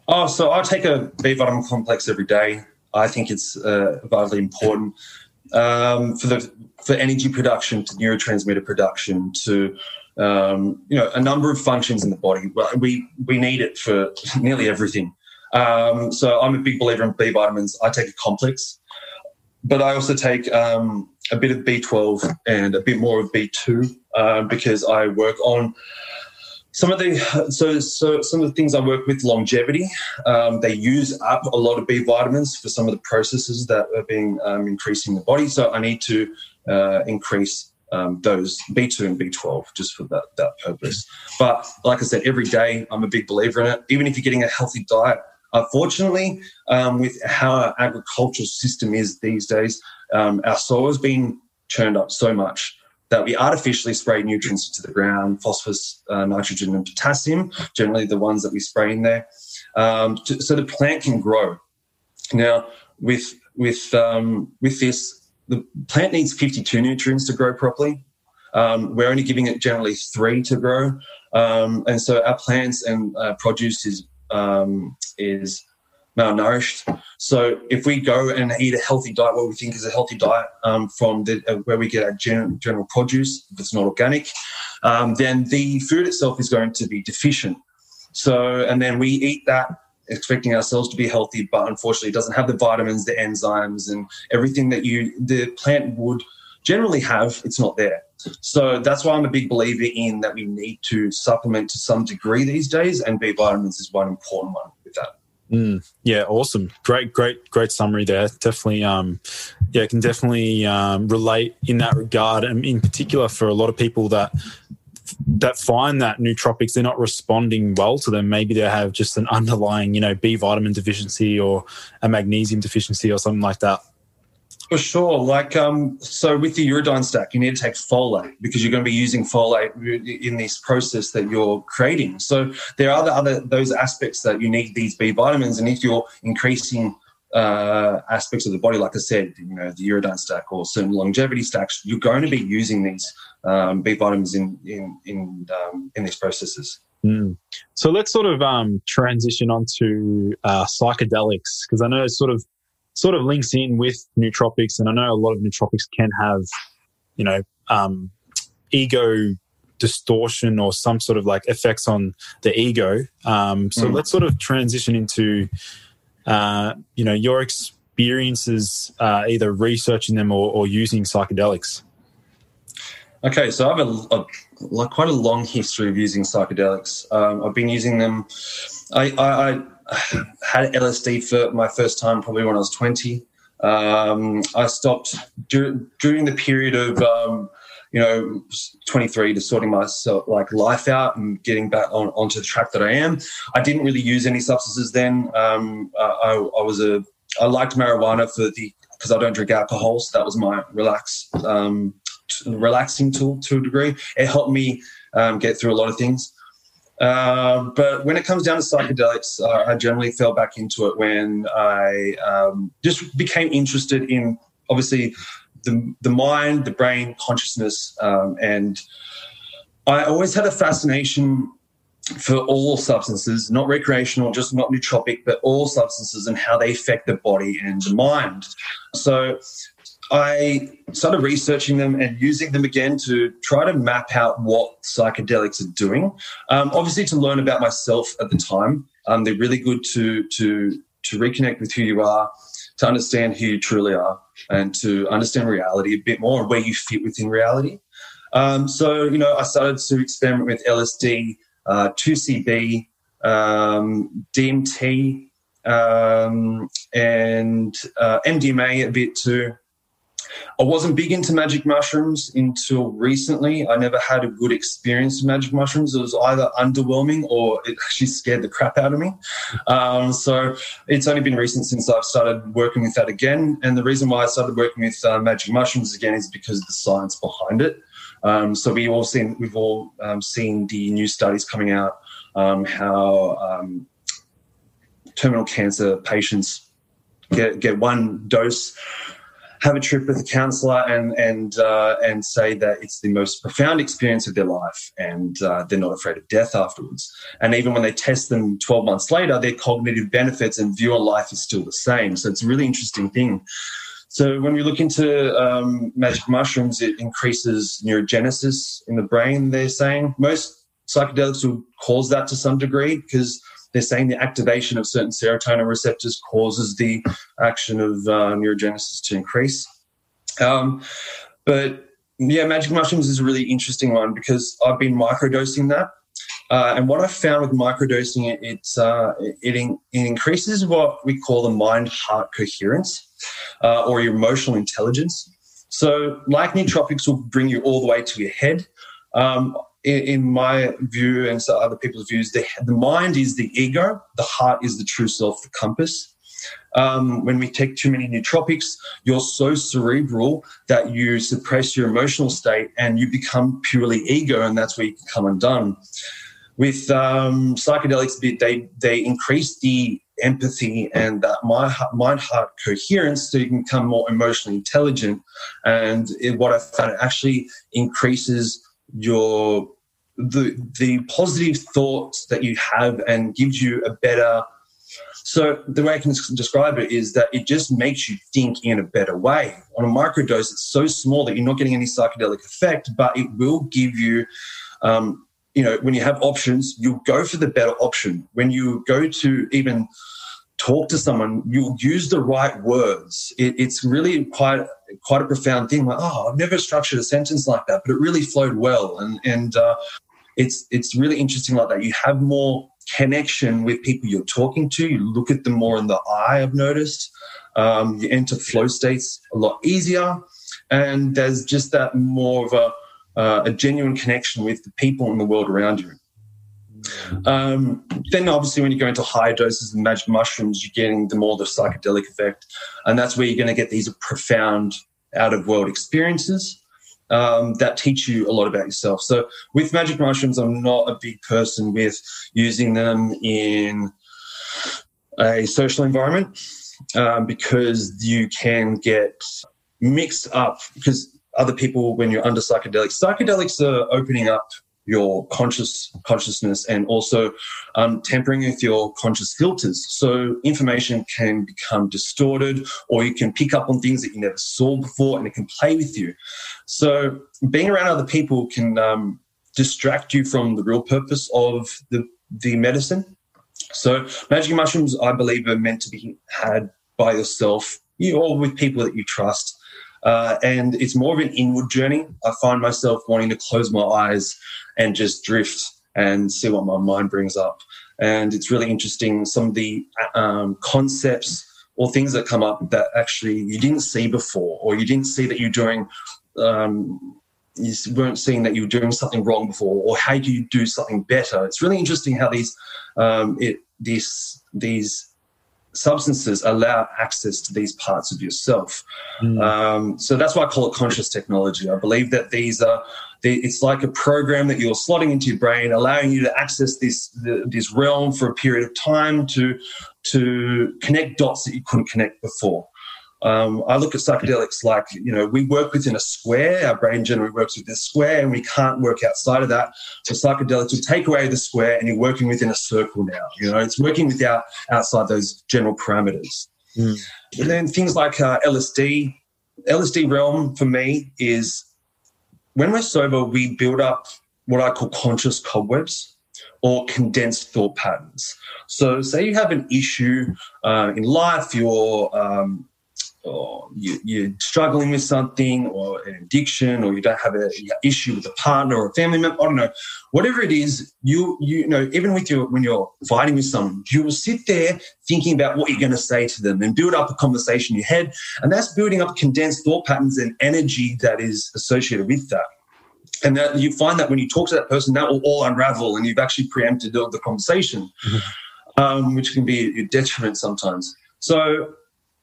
Oh, so I take a B vitamin complex every day. I think it's uh, vitally important um, for the for energy production, to neurotransmitter production, to um, you know, a number of functions in the body. We we need it for (laughs) nearly everything. Um, so I'm a big believer in B vitamins. I take a complex, but I also take um, a bit of B12 and a bit more of B2 uh, because I work on some of the so so some of the things I work with longevity. Um, they use up a lot of B vitamins for some of the processes that are being um, increasing the body. So I need to uh, increase um, those B2 and B12 just for that, that purpose. But like I said, every day I'm a big believer in it. Even if you're getting a healthy diet, unfortunately, um, with how our agricultural system is these days, um, our soil has been churned up so much that we artificially spray nutrients into the ground, phosphorus, uh, nitrogen, and potassium, generally the ones that we spray in there, um, to, so the plant can grow. Now, with with um, with this, the plant needs 52 nutrients to grow properly. Um, we're only giving it generally three to grow, um, and so our plants and uh, produce is um, is malnourished. So if we go and eat a healthy diet, what we think is a healthy diet um, from the, uh, where we get our gen- general produce, if it's not organic, um, then the food itself is going to be deficient. So and then we eat that expecting ourselves to be healthy, but unfortunately it doesn't have the vitamins, the enzymes, and everything that you the plant would generally have. It's not there. So that's why I'm a big believer in that we need to supplement to some degree these days, and B vitamins is one important one. Mm, yeah, awesome. Great, great, great summary there. Definitely, um, yeah, can definitely um, relate in that regard, and in particular for a lot of people that that find that nootropics they're not responding well to them. Maybe they have just an underlying, you know, B vitamin deficiency or a magnesium deficiency or something like that. For sure. Like, um, so with the uridine stack, you need to take folate because you're going to be using folate in this process that you're creating. So there are the other those aspects that you need these B vitamins, and if you're increasing uh, aspects of the body, like I said, you know, the uridine stack or certain longevity stacks, you're going to be using these um, B vitamins in in in, um, in these processes. Mm. So let's sort of um, transition onto uh, psychedelics because I know sort of sort of links in with nootropics, and I know a lot of nootropics can have, you know, um, ego distortion or some sort of like effects on the ego. Um, so mm. let's sort of transition into uh, you know, your experiences uh, either researching them or, or, using psychedelics? Okay, so I have a, a like quite a long history of using psychedelics. Um, I've been using them. I, I, I, had LSD for my first time probably when I was 20. Um, I stopped dur- during the period of um, you know, 23 to sorting myself like life out and getting back on onto the track that I am. I didn't really use any substances then. Um, I, I, was a I liked marijuana for the because I don't drink alcohol, so that was my relax um, t- relaxing tool to a degree. It helped me um, get through a lot of things. Uh, but when it comes down to psychedelics, uh, I generally fell back into it when I um, just became interested in obviously the, the mind, the brain, consciousness, um, and I always had a fascination for all substances, not recreational, just not nootropic, but all substances and how they affect the body and the mind. So I started researching them and using them again to try to map out what psychedelics are doing. Um, obviously, to learn about myself at the time, um, they're really good to to to reconnect with who you are, to understand who you truly are, and to understand reality a bit more and where you fit within reality. Um, so, you know, I started to experiment with LSD, uh, 2CB, um, DMT, um, and uh, MDMA a bit too. I wasn't big into magic mushrooms until recently. I never had a good experience with magic mushrooms. It was either underwhelming or it actually scared the crap out of me. Um, so it's only been recent since I've started working with that again. And the reason why I started working with uh, magic mushrooms again is because of the science behind it. Um, so we all seen we've all um, seen the new studies coming out um, how um, terminal cancer patients get get one dose have a trip with a counselor and and uh, and say that it's the most profound experience of their life, and uh, they're not afraid of death afterwards. And even when they test them 12 months later, their cognitive benefits and view on life is still the same. So it's a really interesting thing. So when we look into um, magic mushrooms, it increases neurogenesis in the brain. They're saying most psychedelics will cause that to some degree because they're saying the activation of certain serotonin receptors causes the action of uh, neurogenesis to increase. Um, but yeah, magic mushrooms is a really interesting one because I've been microdosing that. Uh, and what I found with microdosing it, it's, uh, it, in, it, increases what we call the mind heart coherence uh, or your emotional intelligence. So, like nootropics will bring you all the way to your head. Um, in, in, my view and so other people's views, the, the mind is the ego, the heart is the true self, the compass. Um, when we take too many nootropics, you're so cerebral that you suppress your emotional state and you become purely ego, and that's where you can come undone. With um, psychedelics, they they increase the empathy and that mind heart coherence so you can become more emotionally intelligent. And it, what I found actually increases your the the positive thoughts that you have and gives you a better so the way I can describe it is that it just makes you think in a better way. On a microdose, it's so small that you're not getting any psychedelic effect, but it will give you, um, you know, when you have options, you'll go for the better option. When you go to even talk to someone, you'll use the right words. It, it's really quite quite a profound thing. Like, oh, I've never structured a sentence like that, but it really flowed well, and and uh, it's it's really interesting like that. You have more connection with people you're talking to. You look at them more in the eye. I've noticed. Um, you enter flow states a lot easier, and there's just that more of a uh, a genuine connection with the people in the world around you. Um, then, obviously, when you go into higher doses of magic mushrooms, you're getting the more the psychedelic effect, and that's where you're going to get these profound out of world experiences um, that teach you a lot about yourself. So, with magic mushrooms, I'm not a big person with using them in a social environment um, because you can get mixed up because other people when you're under psychedelics psychedelics are opening up your conscious consciousness and also um, tampering with your conscious filters. So information can become distorted, or you can pick up on things that you never saw before, and it can play with you. So being around other people can um, distract you from the real purpose of the the medicine. So magic mushrooms, I believe, are meant to be had by yourself, you or with people that you trust. Uh, and it's more of an inward journey. I find myself wanting to close my eyes and just drift and see what my mind brings up. And it's really interesting some of the um, concepts or things that come up that actually you didn't see before, or you didn't see that you're doing. Um, you weren't seeing that you were doing something wrong before, or how do you do something better? It's really interesting how these um, it these these substances allow access to these parts of yourself. Mm. Um, so that's why I call it conscious technology. I believe that these are It's like a program that you're slotting into your brain, allowing you to access this this realm for a period of time to to connect dots that you couldn't connect before. Um, I look at psychedelics like, you know, we work within a square. Our brain generally works within a square and we can't work outside of that. So psychedelics will take away the square and you're working within a circle now. You know, it's working without outside those general parameters. Mm. And then things like uh, LSD. LSD realm for me is when we're sober, we build up what I call conscious cobwebs or condensed thought patterns. So, say you have an issue uh, in life, you're um, or you, are struggling with something or an addiction or you don't have an issue with a partner or a family member i don't know. Whatever it is you you know even with your when you're fighting with someone you will sit there thinking about what you're going to say to them and build up a conversation in your head. And that's building up condensed thought patterns and energy that is associated with that. And that you find that when you talk to that person that will all unravel and you've actually preempted the, the conversation mm-hmm. um, which can be a detriment sometimes. So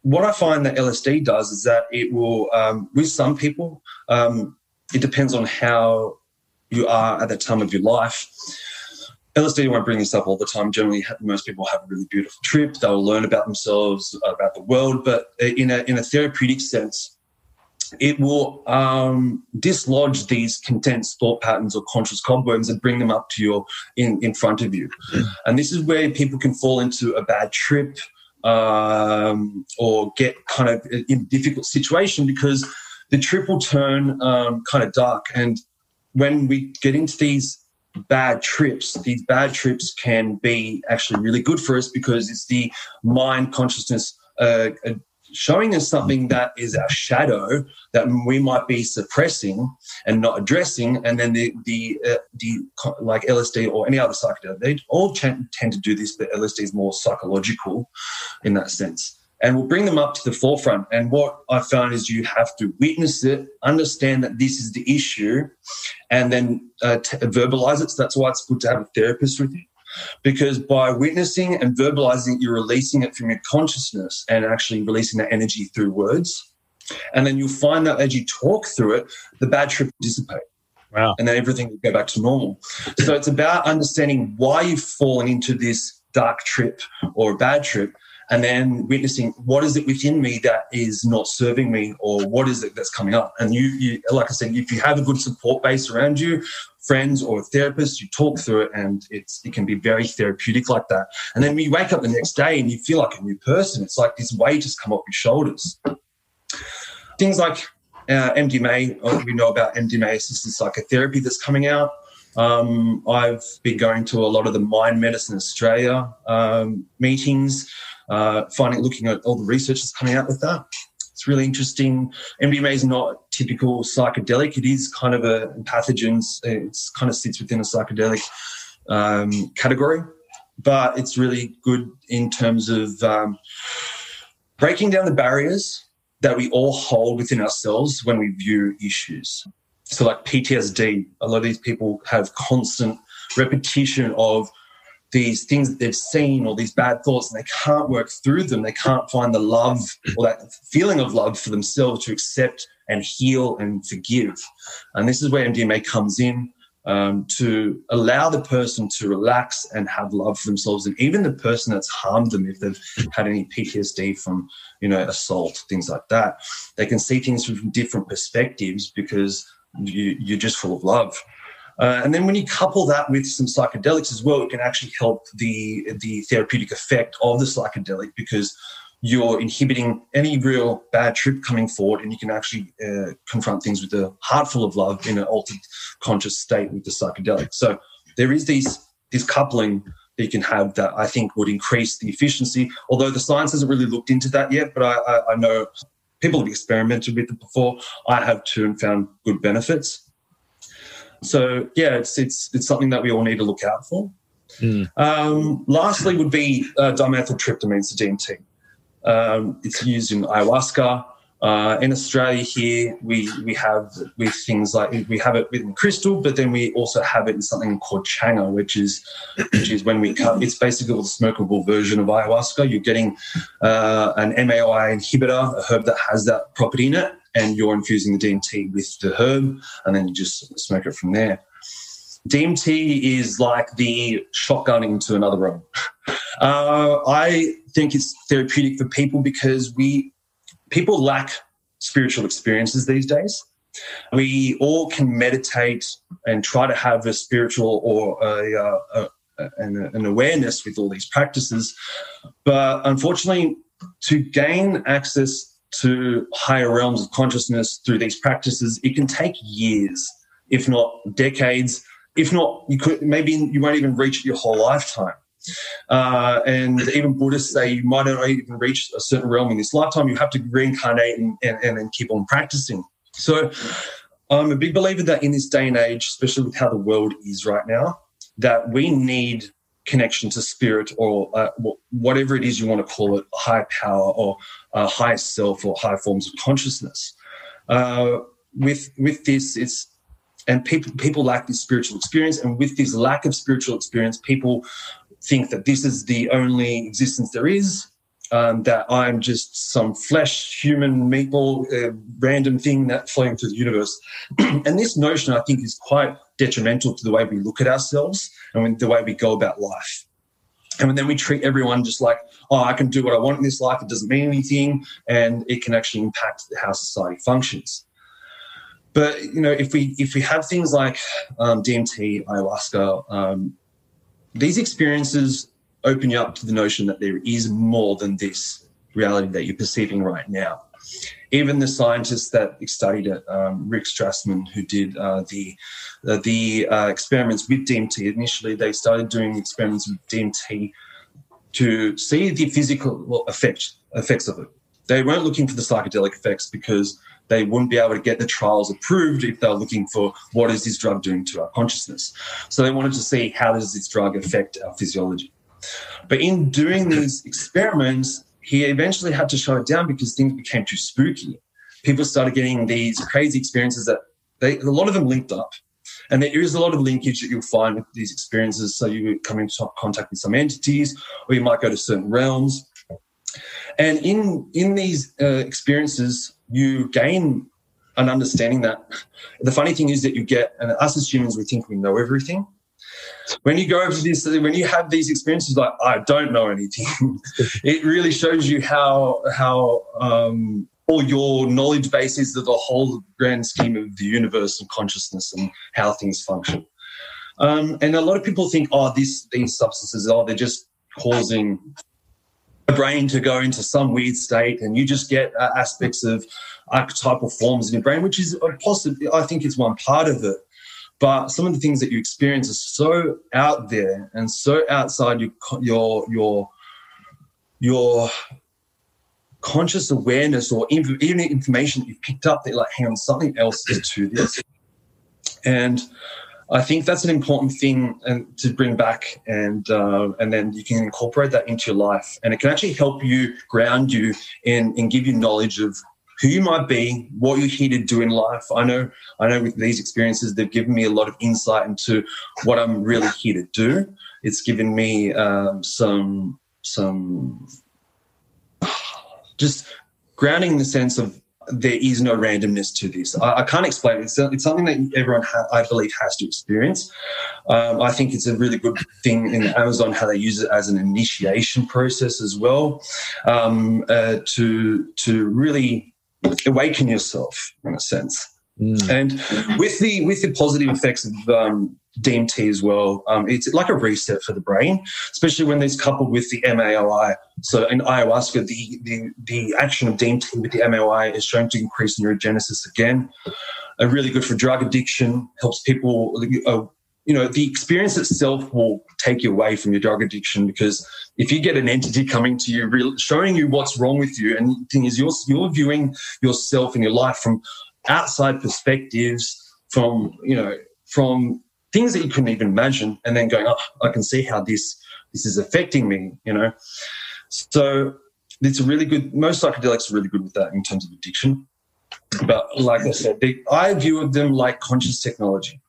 what I find that LSD does is that it will, um, with some people, um, it depends on how you are at that time of your life. LSD won't bring this up all the time. Generally, most people have a really beautiful trip. They'll learn about themselves, about the world, but in a in a therapeutic sense, it will um, dislodge these condensed thought patterns or conscious cobwebs and bring them up to your in in front of you. Mm. And this is where people can fall into a bad trip um, or get kind of in difficult situation because the trip will turn um, kind of dark. And when we get into these bad trips, these bad trips can be actually really good for us because it's the mind consciousness uh, showing us something that is our shadow that we might be suppressing and not addressing. And then the the uh, the like LSD or any other psychedelic they all tend, to do this but LSD is more psychological in that sense. And we'll bring them up to the forefront. And what I found is you have to witness it understand that this is the issue and then uh, t- verbalize it. So that's why it's good to have a therapist with you because by witnessing and verbalizing, you're releasing it from your consciousness and actually releasing that energy through words. And then you'll find that as you talk through it, the bad trip will dissipate. Wow. And then everything will go back to normal. So it's about understanding why you've fallen into this dark trip or a bad trip and then witnessing what is it within me that is not serving me or what is it that's coming up and you, you like i said if you have a good support base around you friends or a therapist, you talk through it and it's it can be very therapeutic like that. And then you wake up the next day and you feel like a new person, it's like this weight has come off your shoulders. Things like uh, MDMA, we know about MDMA assisted psychotherapy that's coming out. Um, I've been going to a lot of the Mind Medicine Australia um, meetings, uh, finding, looking at all the research that's coming out with that. It's really interesting. MDMA is not typical psychedelic. It is kind of a pathogen. It kind of sits within a psychedelic um, category, but it's really good in terms of um, breaking down the barriers that we all hold within ourselves when we view issues. So, like PTSD, a lot of these people have constant repetition of these things that they've seen or these bad thoughts and they can't work through them. They can't find the love or that feeling of love for themselves to accept and heal and forgive. And this is where MDMA comes in um, to allow the person to relax and have love for themselves and even the person that's harmed them if they've had any PTSD from, you know, assault, things like that. They can see things from different perspectives because you, you're just full of love. Uh, and then when you couple that with some psychedelics as well, it can actually help the the therapeutic effect of the psychedelic because you're inhibiting any real bad trip coming forward, and you can actually uh, confront things with a heart full of love in an altered conscious state with the psychedelic. So there is these this coupling that you can have that I think would increase the efficiency. Although the science hasn't really looked into that yet, but I, I, I know people have experimented with it before. I have too and found good benefits. So yeah, it's it's it's something that we all need to look out for. Mm. Um, lastly, would be uh, dimethyltryptamine, so DMT. Um, it's used in ayahuasca. Uh, in Australia here, we we have with things like we have it in crystal, but then we also have it in something called changa, which is which is when we cut. It's basically the smokable version of ayahuasca. You're getting uh, an MAOI inhibitor, a herb that has that property in it, and you're infusing the DMT with the herb, and then you just smoke it from there. DMT is like the shotgunning to another room. (laughs) Uh, I think it's therapeutic for people because we people lack spiritual experiences these days. We all can meditate and try to have a spiritual or a, uh, a, a, an awareness with all these practices, but unfortunately, to gain access to higher realms of consciousness through these practices, it can take years, if not decades. If not, you could maybe you won't even reach it your whole lifetime. Uh, and even Buddhists say you might not even reach a certain realm in this lifetime. You have to reincarnate and, and, and then keep on practicing. So I'm a big believer that in this day and age, especially with how the world is right now, that we need connection to spirit or uh, whatever it is you want to call it, high power or uh, self or higher forms of consciousness. Uh, with with this, it's and people people lack this spiritual experience, and with this lack of spiritual experience, people think that this is the only existence there is, um, that I'm just some flesh, human, meatball, uh, random thing that floating through the universe. (clears throat) and this notion, I think, is quite detrimental to the way we look at ourselves and the way we go about life. And then we treat everyone just like, oh, I can do what I want in this life. It doesn't mean anything, and it can actually impact how society functions. But you know, if we if we have things like um, DMT, ayahuasca, um, these experiences open you up to the notion that there is more than this reality that you're perceiving right now. Even the scientists that studied it, um, Rick Strassman, who did uh, the uh, the uh, experiments with DMT, initially they started doing experiments with DMT to see the physical effect, effects of it. They weren't looking for the psychedelic effects because they wouldn't be able to get the trials approved if they were looking for what is this drug doing to our consciousness. So they wanted to see how does this drug affect our physiology. But in doing these experiments, he eventually had to shut it down because things became too spooky. People started getting these crazy experiences that they, a lot of them linked up. And there is a lot of linkage that you'll find with these experiences. So you come into contact with some entities, or you might go to certain realms. And in in these uh, experiences, you gain an understanding that the funny thing is that you get, and us as humans, we think we know everything. When you go over this, when you have these experiences, like I don't know anything, (laughs) it really shows you how how um, all your knowledge base is of the whole grand scheme of the universe and consciousness and how things function. Um, and a lot of people think, oh, this these substances, oh, they're just causing the brain to go into some weird state and you just get uh, aspects of archetypal forms in your brain, which is a possibly, I think it's one part of it. But some of the things that you experience are so out there and so outside your, your, your, your conscious awareness or even information that you've picked up that like, hang on, something else is to this. And I think that's an important thing and to bring back, and uh, and then you can incorporate that into your life, and it can actually help you ground you and and give you knowledge of who you might be, what you're here to do in life. I know, I know, with these experiences, they've given me a lot of insight into what I'm really here to do. It's given me um, some some just grounding in the sense of there is no randomness to this. I, I can't explain it. It's, it's something that everyone, ha- I believe, has to experience. Um, I think it's a really good thing in Amazon how they use it as an initiation process as well um, uh, to to really awaken yourself in a sense. Mm. And with the with the positive effects of um, DMT as well. Um, it's like a reset for the brain, especially when it's coupled with the MAOI. So in ayahuasca, the, the, the action of DMT with the MAOI is shown to increase neurogenesis again. Uh, really good for drug addiction, helps people, uh, you know, the experience itself will take you away from your drug addiction because if you get an entity coming to you, showing you what's wrong with you, and the thing is, you're, you're viewing yourself and your life from outside perspectives, from, you know, from things that you couldn't even imagine, and then going, oh, I can see how this this is affecting me, you know. So it's a really good. Most psychedelics are really good with that in terms of addiction. But like I said, they, I view them like conscious technology,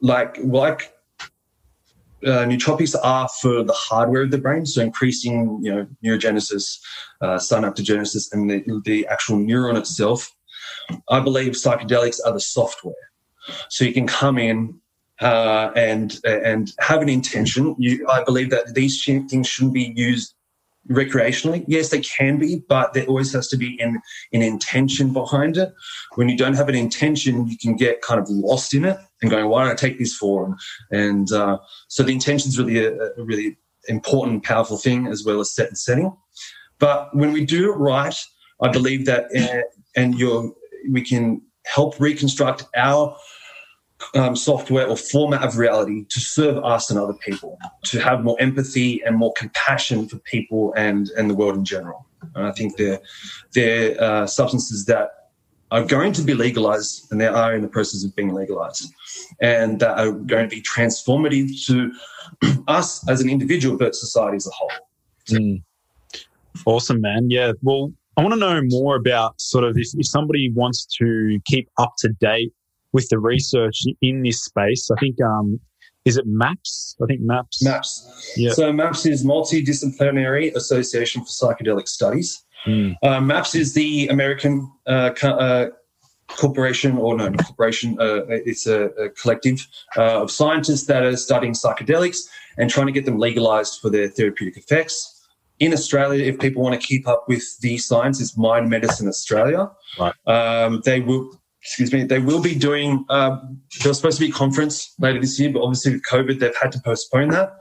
like like uh, nootropics are for the hardware of the brain, so increasing you know neurogenesis, uh, synaptogenesis, and the, the actual neuron itself. I believe psychedelics are the software. So you can come in uh, and and have an intention. You, I believe that these things shouldn't be used recreationally. Yes, they can be, but there always has to be an, an intention behind it. When you don't have an intention, you can get kind of lost in it and going, "Why don't I take this for?" And, uh, so the intention is really a, a really important, powerful thing as well as set and setting. But when we do it right, I believe that, uh, and you're, we can help reconstruct our um, software or format of reality to serve us and other people, to have more empathy and more compassion for people and, and the world in general. And I think they're, they're uh, substances that are going to be legalized and they are in the process of being legalized and that are going to be transformative to (clears throat) us as an individual but society as a whole. Mm. Awesome, man. Yeah. Well, I want to know more about sort of if, if somebody wants to keep up to date with the research in this space. I think um, is it MAPS? I think MAPS. MAPS. Yeah. So MAPS is Multidisciplinary Association for Psychedelic Studies. Mm. Uh, MAPS is the American uh, co- uh, corporation, or no, corporation. Uh, it's a, a collective uh, of scientists that are studying psychedelics and trying to get them legalized for their therapeutic effects. In Australia, if people want to keep up with the science, it's Mind Medicine Australia. Right. Um, they will excuse me, they will be doing, uh, there was supposed to be a conference later this year, but obviously with COVID, they've had to postpone that.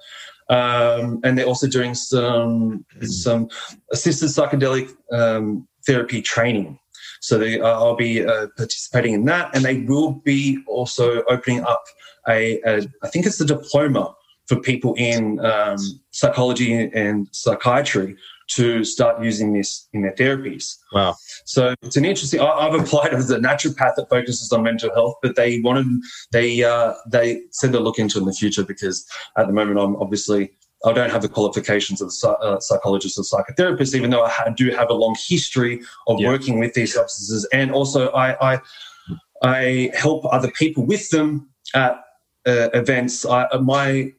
Um, and they're also doing some, some assisted psychedelic um, therapy training. So they, uh, I'll be uh, participating in that. And they will be also opening up a, a I think it's a diploma for people in um, psychology and psychiatry to start using this in their therapies. Wow. So it's an interesting. I, have applied as a naturopath that focuses on mental health, but they wanted they uh, they said they'll look into it in the future because at the moment I'm obviously I don't have the qualifications of a uh, psychologist or psychotherapist, even though I do have a long history of yeah. working with these substances, and also I, I, I help other people with them at uh, events. I, my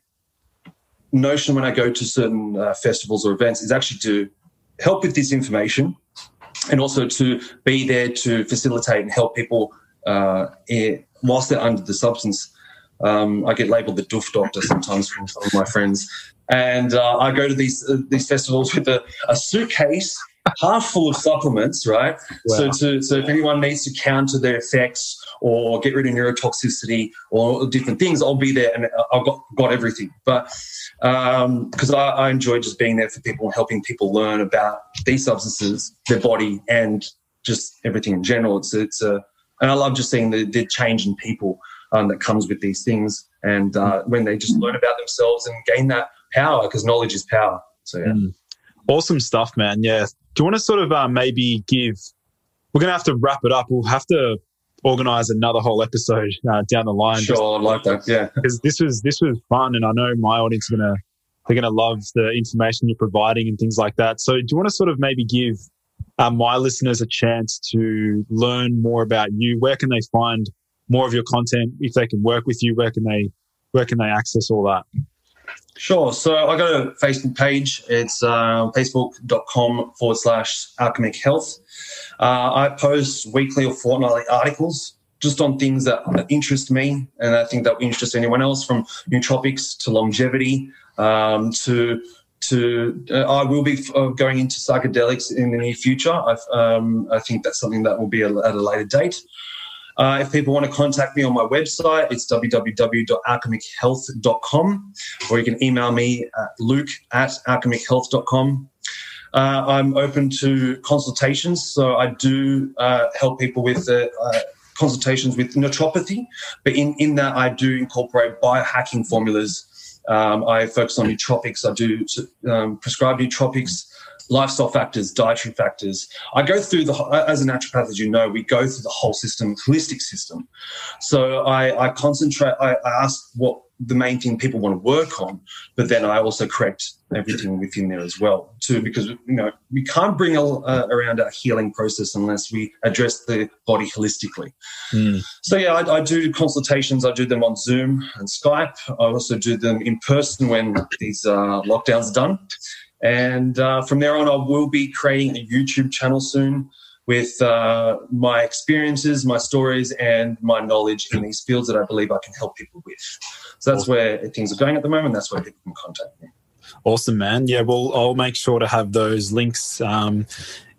notion when I go to certain uh, festivals or events is actually to help with this information and also to be there to facilitate and help people uh, whilst they're under the substance. Um, I get labeled the doof doctor sometimes from some of my friends, and uh, I go to these uh, these festivals with a, a suitcase half full of supplements, right? Wow. So, to, so if anyone needs to counter their effects or get rid of neurotoxicity or different things, I'll be there and I've got, got everything. But because um, I, I, enjoy just being there for people and helping people learn about these substances, their body, and just everything in general. It's, it's a, and I love just seeing the, the change in people um, that comes with these things. And uh, when they just learn about themselves and gain that power, because knowledge is power. So, yeah. Mm. Awesome stuff, man. Yeah. Do you want to sort of uh, maybe give? We're going to have to wrap it up. We'll have to organize another whole episode uh, down the line. Sure, I like that. Yeah, because this was this was fun, and I know my audience are gonna they're gonna love the information you're providing and things like that. So, do you want to sort of maybe give uh, my listeners a chance to learn more about you? Where can they find more of your content? If they can work with you, where can they where can they access all that? Sure. So I got a Facebook page. It's uh, facebook.com forward slash alchemic health. Uh, I post weekly or fortnightly articles just on things that interest me and I think that will interest anyone else from nootropics to longevity um, to to uh, I will be uh, going into psychedelics in the near future. Um, I think that's something that will be at a later date. Uh, if people want to contact me on my website, it's www.alchemichealth.com, or you can email me at luke at alchemichealth.com. Uh, I'm open to consultations, so I do uh, help people with uh, consultations with naturopathy, but in, in that I do incorporate biohacking formulas. Um, I focus on nootropics. I do um, prescribe nootropics lifestyle factors, dietary factors. I go through the, as a naturopath, as you know, we go through the whole system, holistic system. So I, I concentrate, I, I ask what the main thing people want to work on, but then I also correct everything within there as well, too, because you know we can't bring a, uh, around a healing process unless we address the body holistically. Mm. So yeah, I, I, do consultations. I do them on Zoom and Skype. I also do them in person when these uh, lockdowns are done. And uh, from there on, I will be creating a YouTube channel soon. with uh, my experiences, my stories, and my knowledge in these fields that I believe I can help people with. So that's where things are going at the moment. That's where people can contact me. Awesome, man. Yeah, well, I'll make sure to have those links um,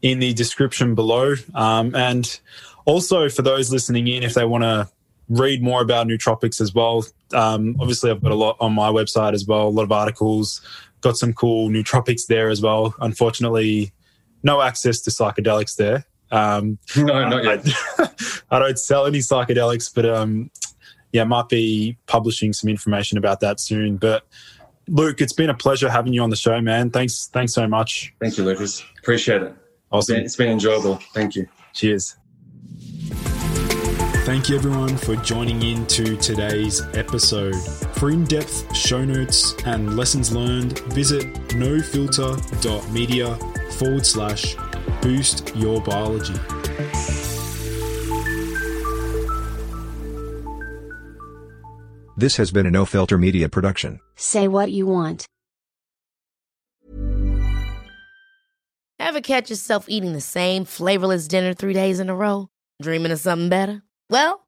in the description below. Um, and also for those listening in, if they want to read more about nootropics as well, um, obviously I've got a lot on my website as well, a lot of articles, got some cool nootropics there as well. Unfortunately, no access to psychedelics there. Um, (laughs) no, not yet. I, (laughs) I, don't sell any psychedelics, but um, yeah, might be publishing some information about that soon. But Luke, it's been a pleasure having you on the show, man. Thanks, thanks so much. Thank you, Lucas. Appreciate it. Awesome. It's been enjoyable. Thank you. Cheers. Thank you, everyone, for joining in to today's episode. For in depth show notes and lessons learned, visit nofilter.media forward slash boost your biology. This has been a No Filter Media production. Say what you want. Ever catch yourself eating the same flavorless dinner three days in a row? Dreaming of something better? Well,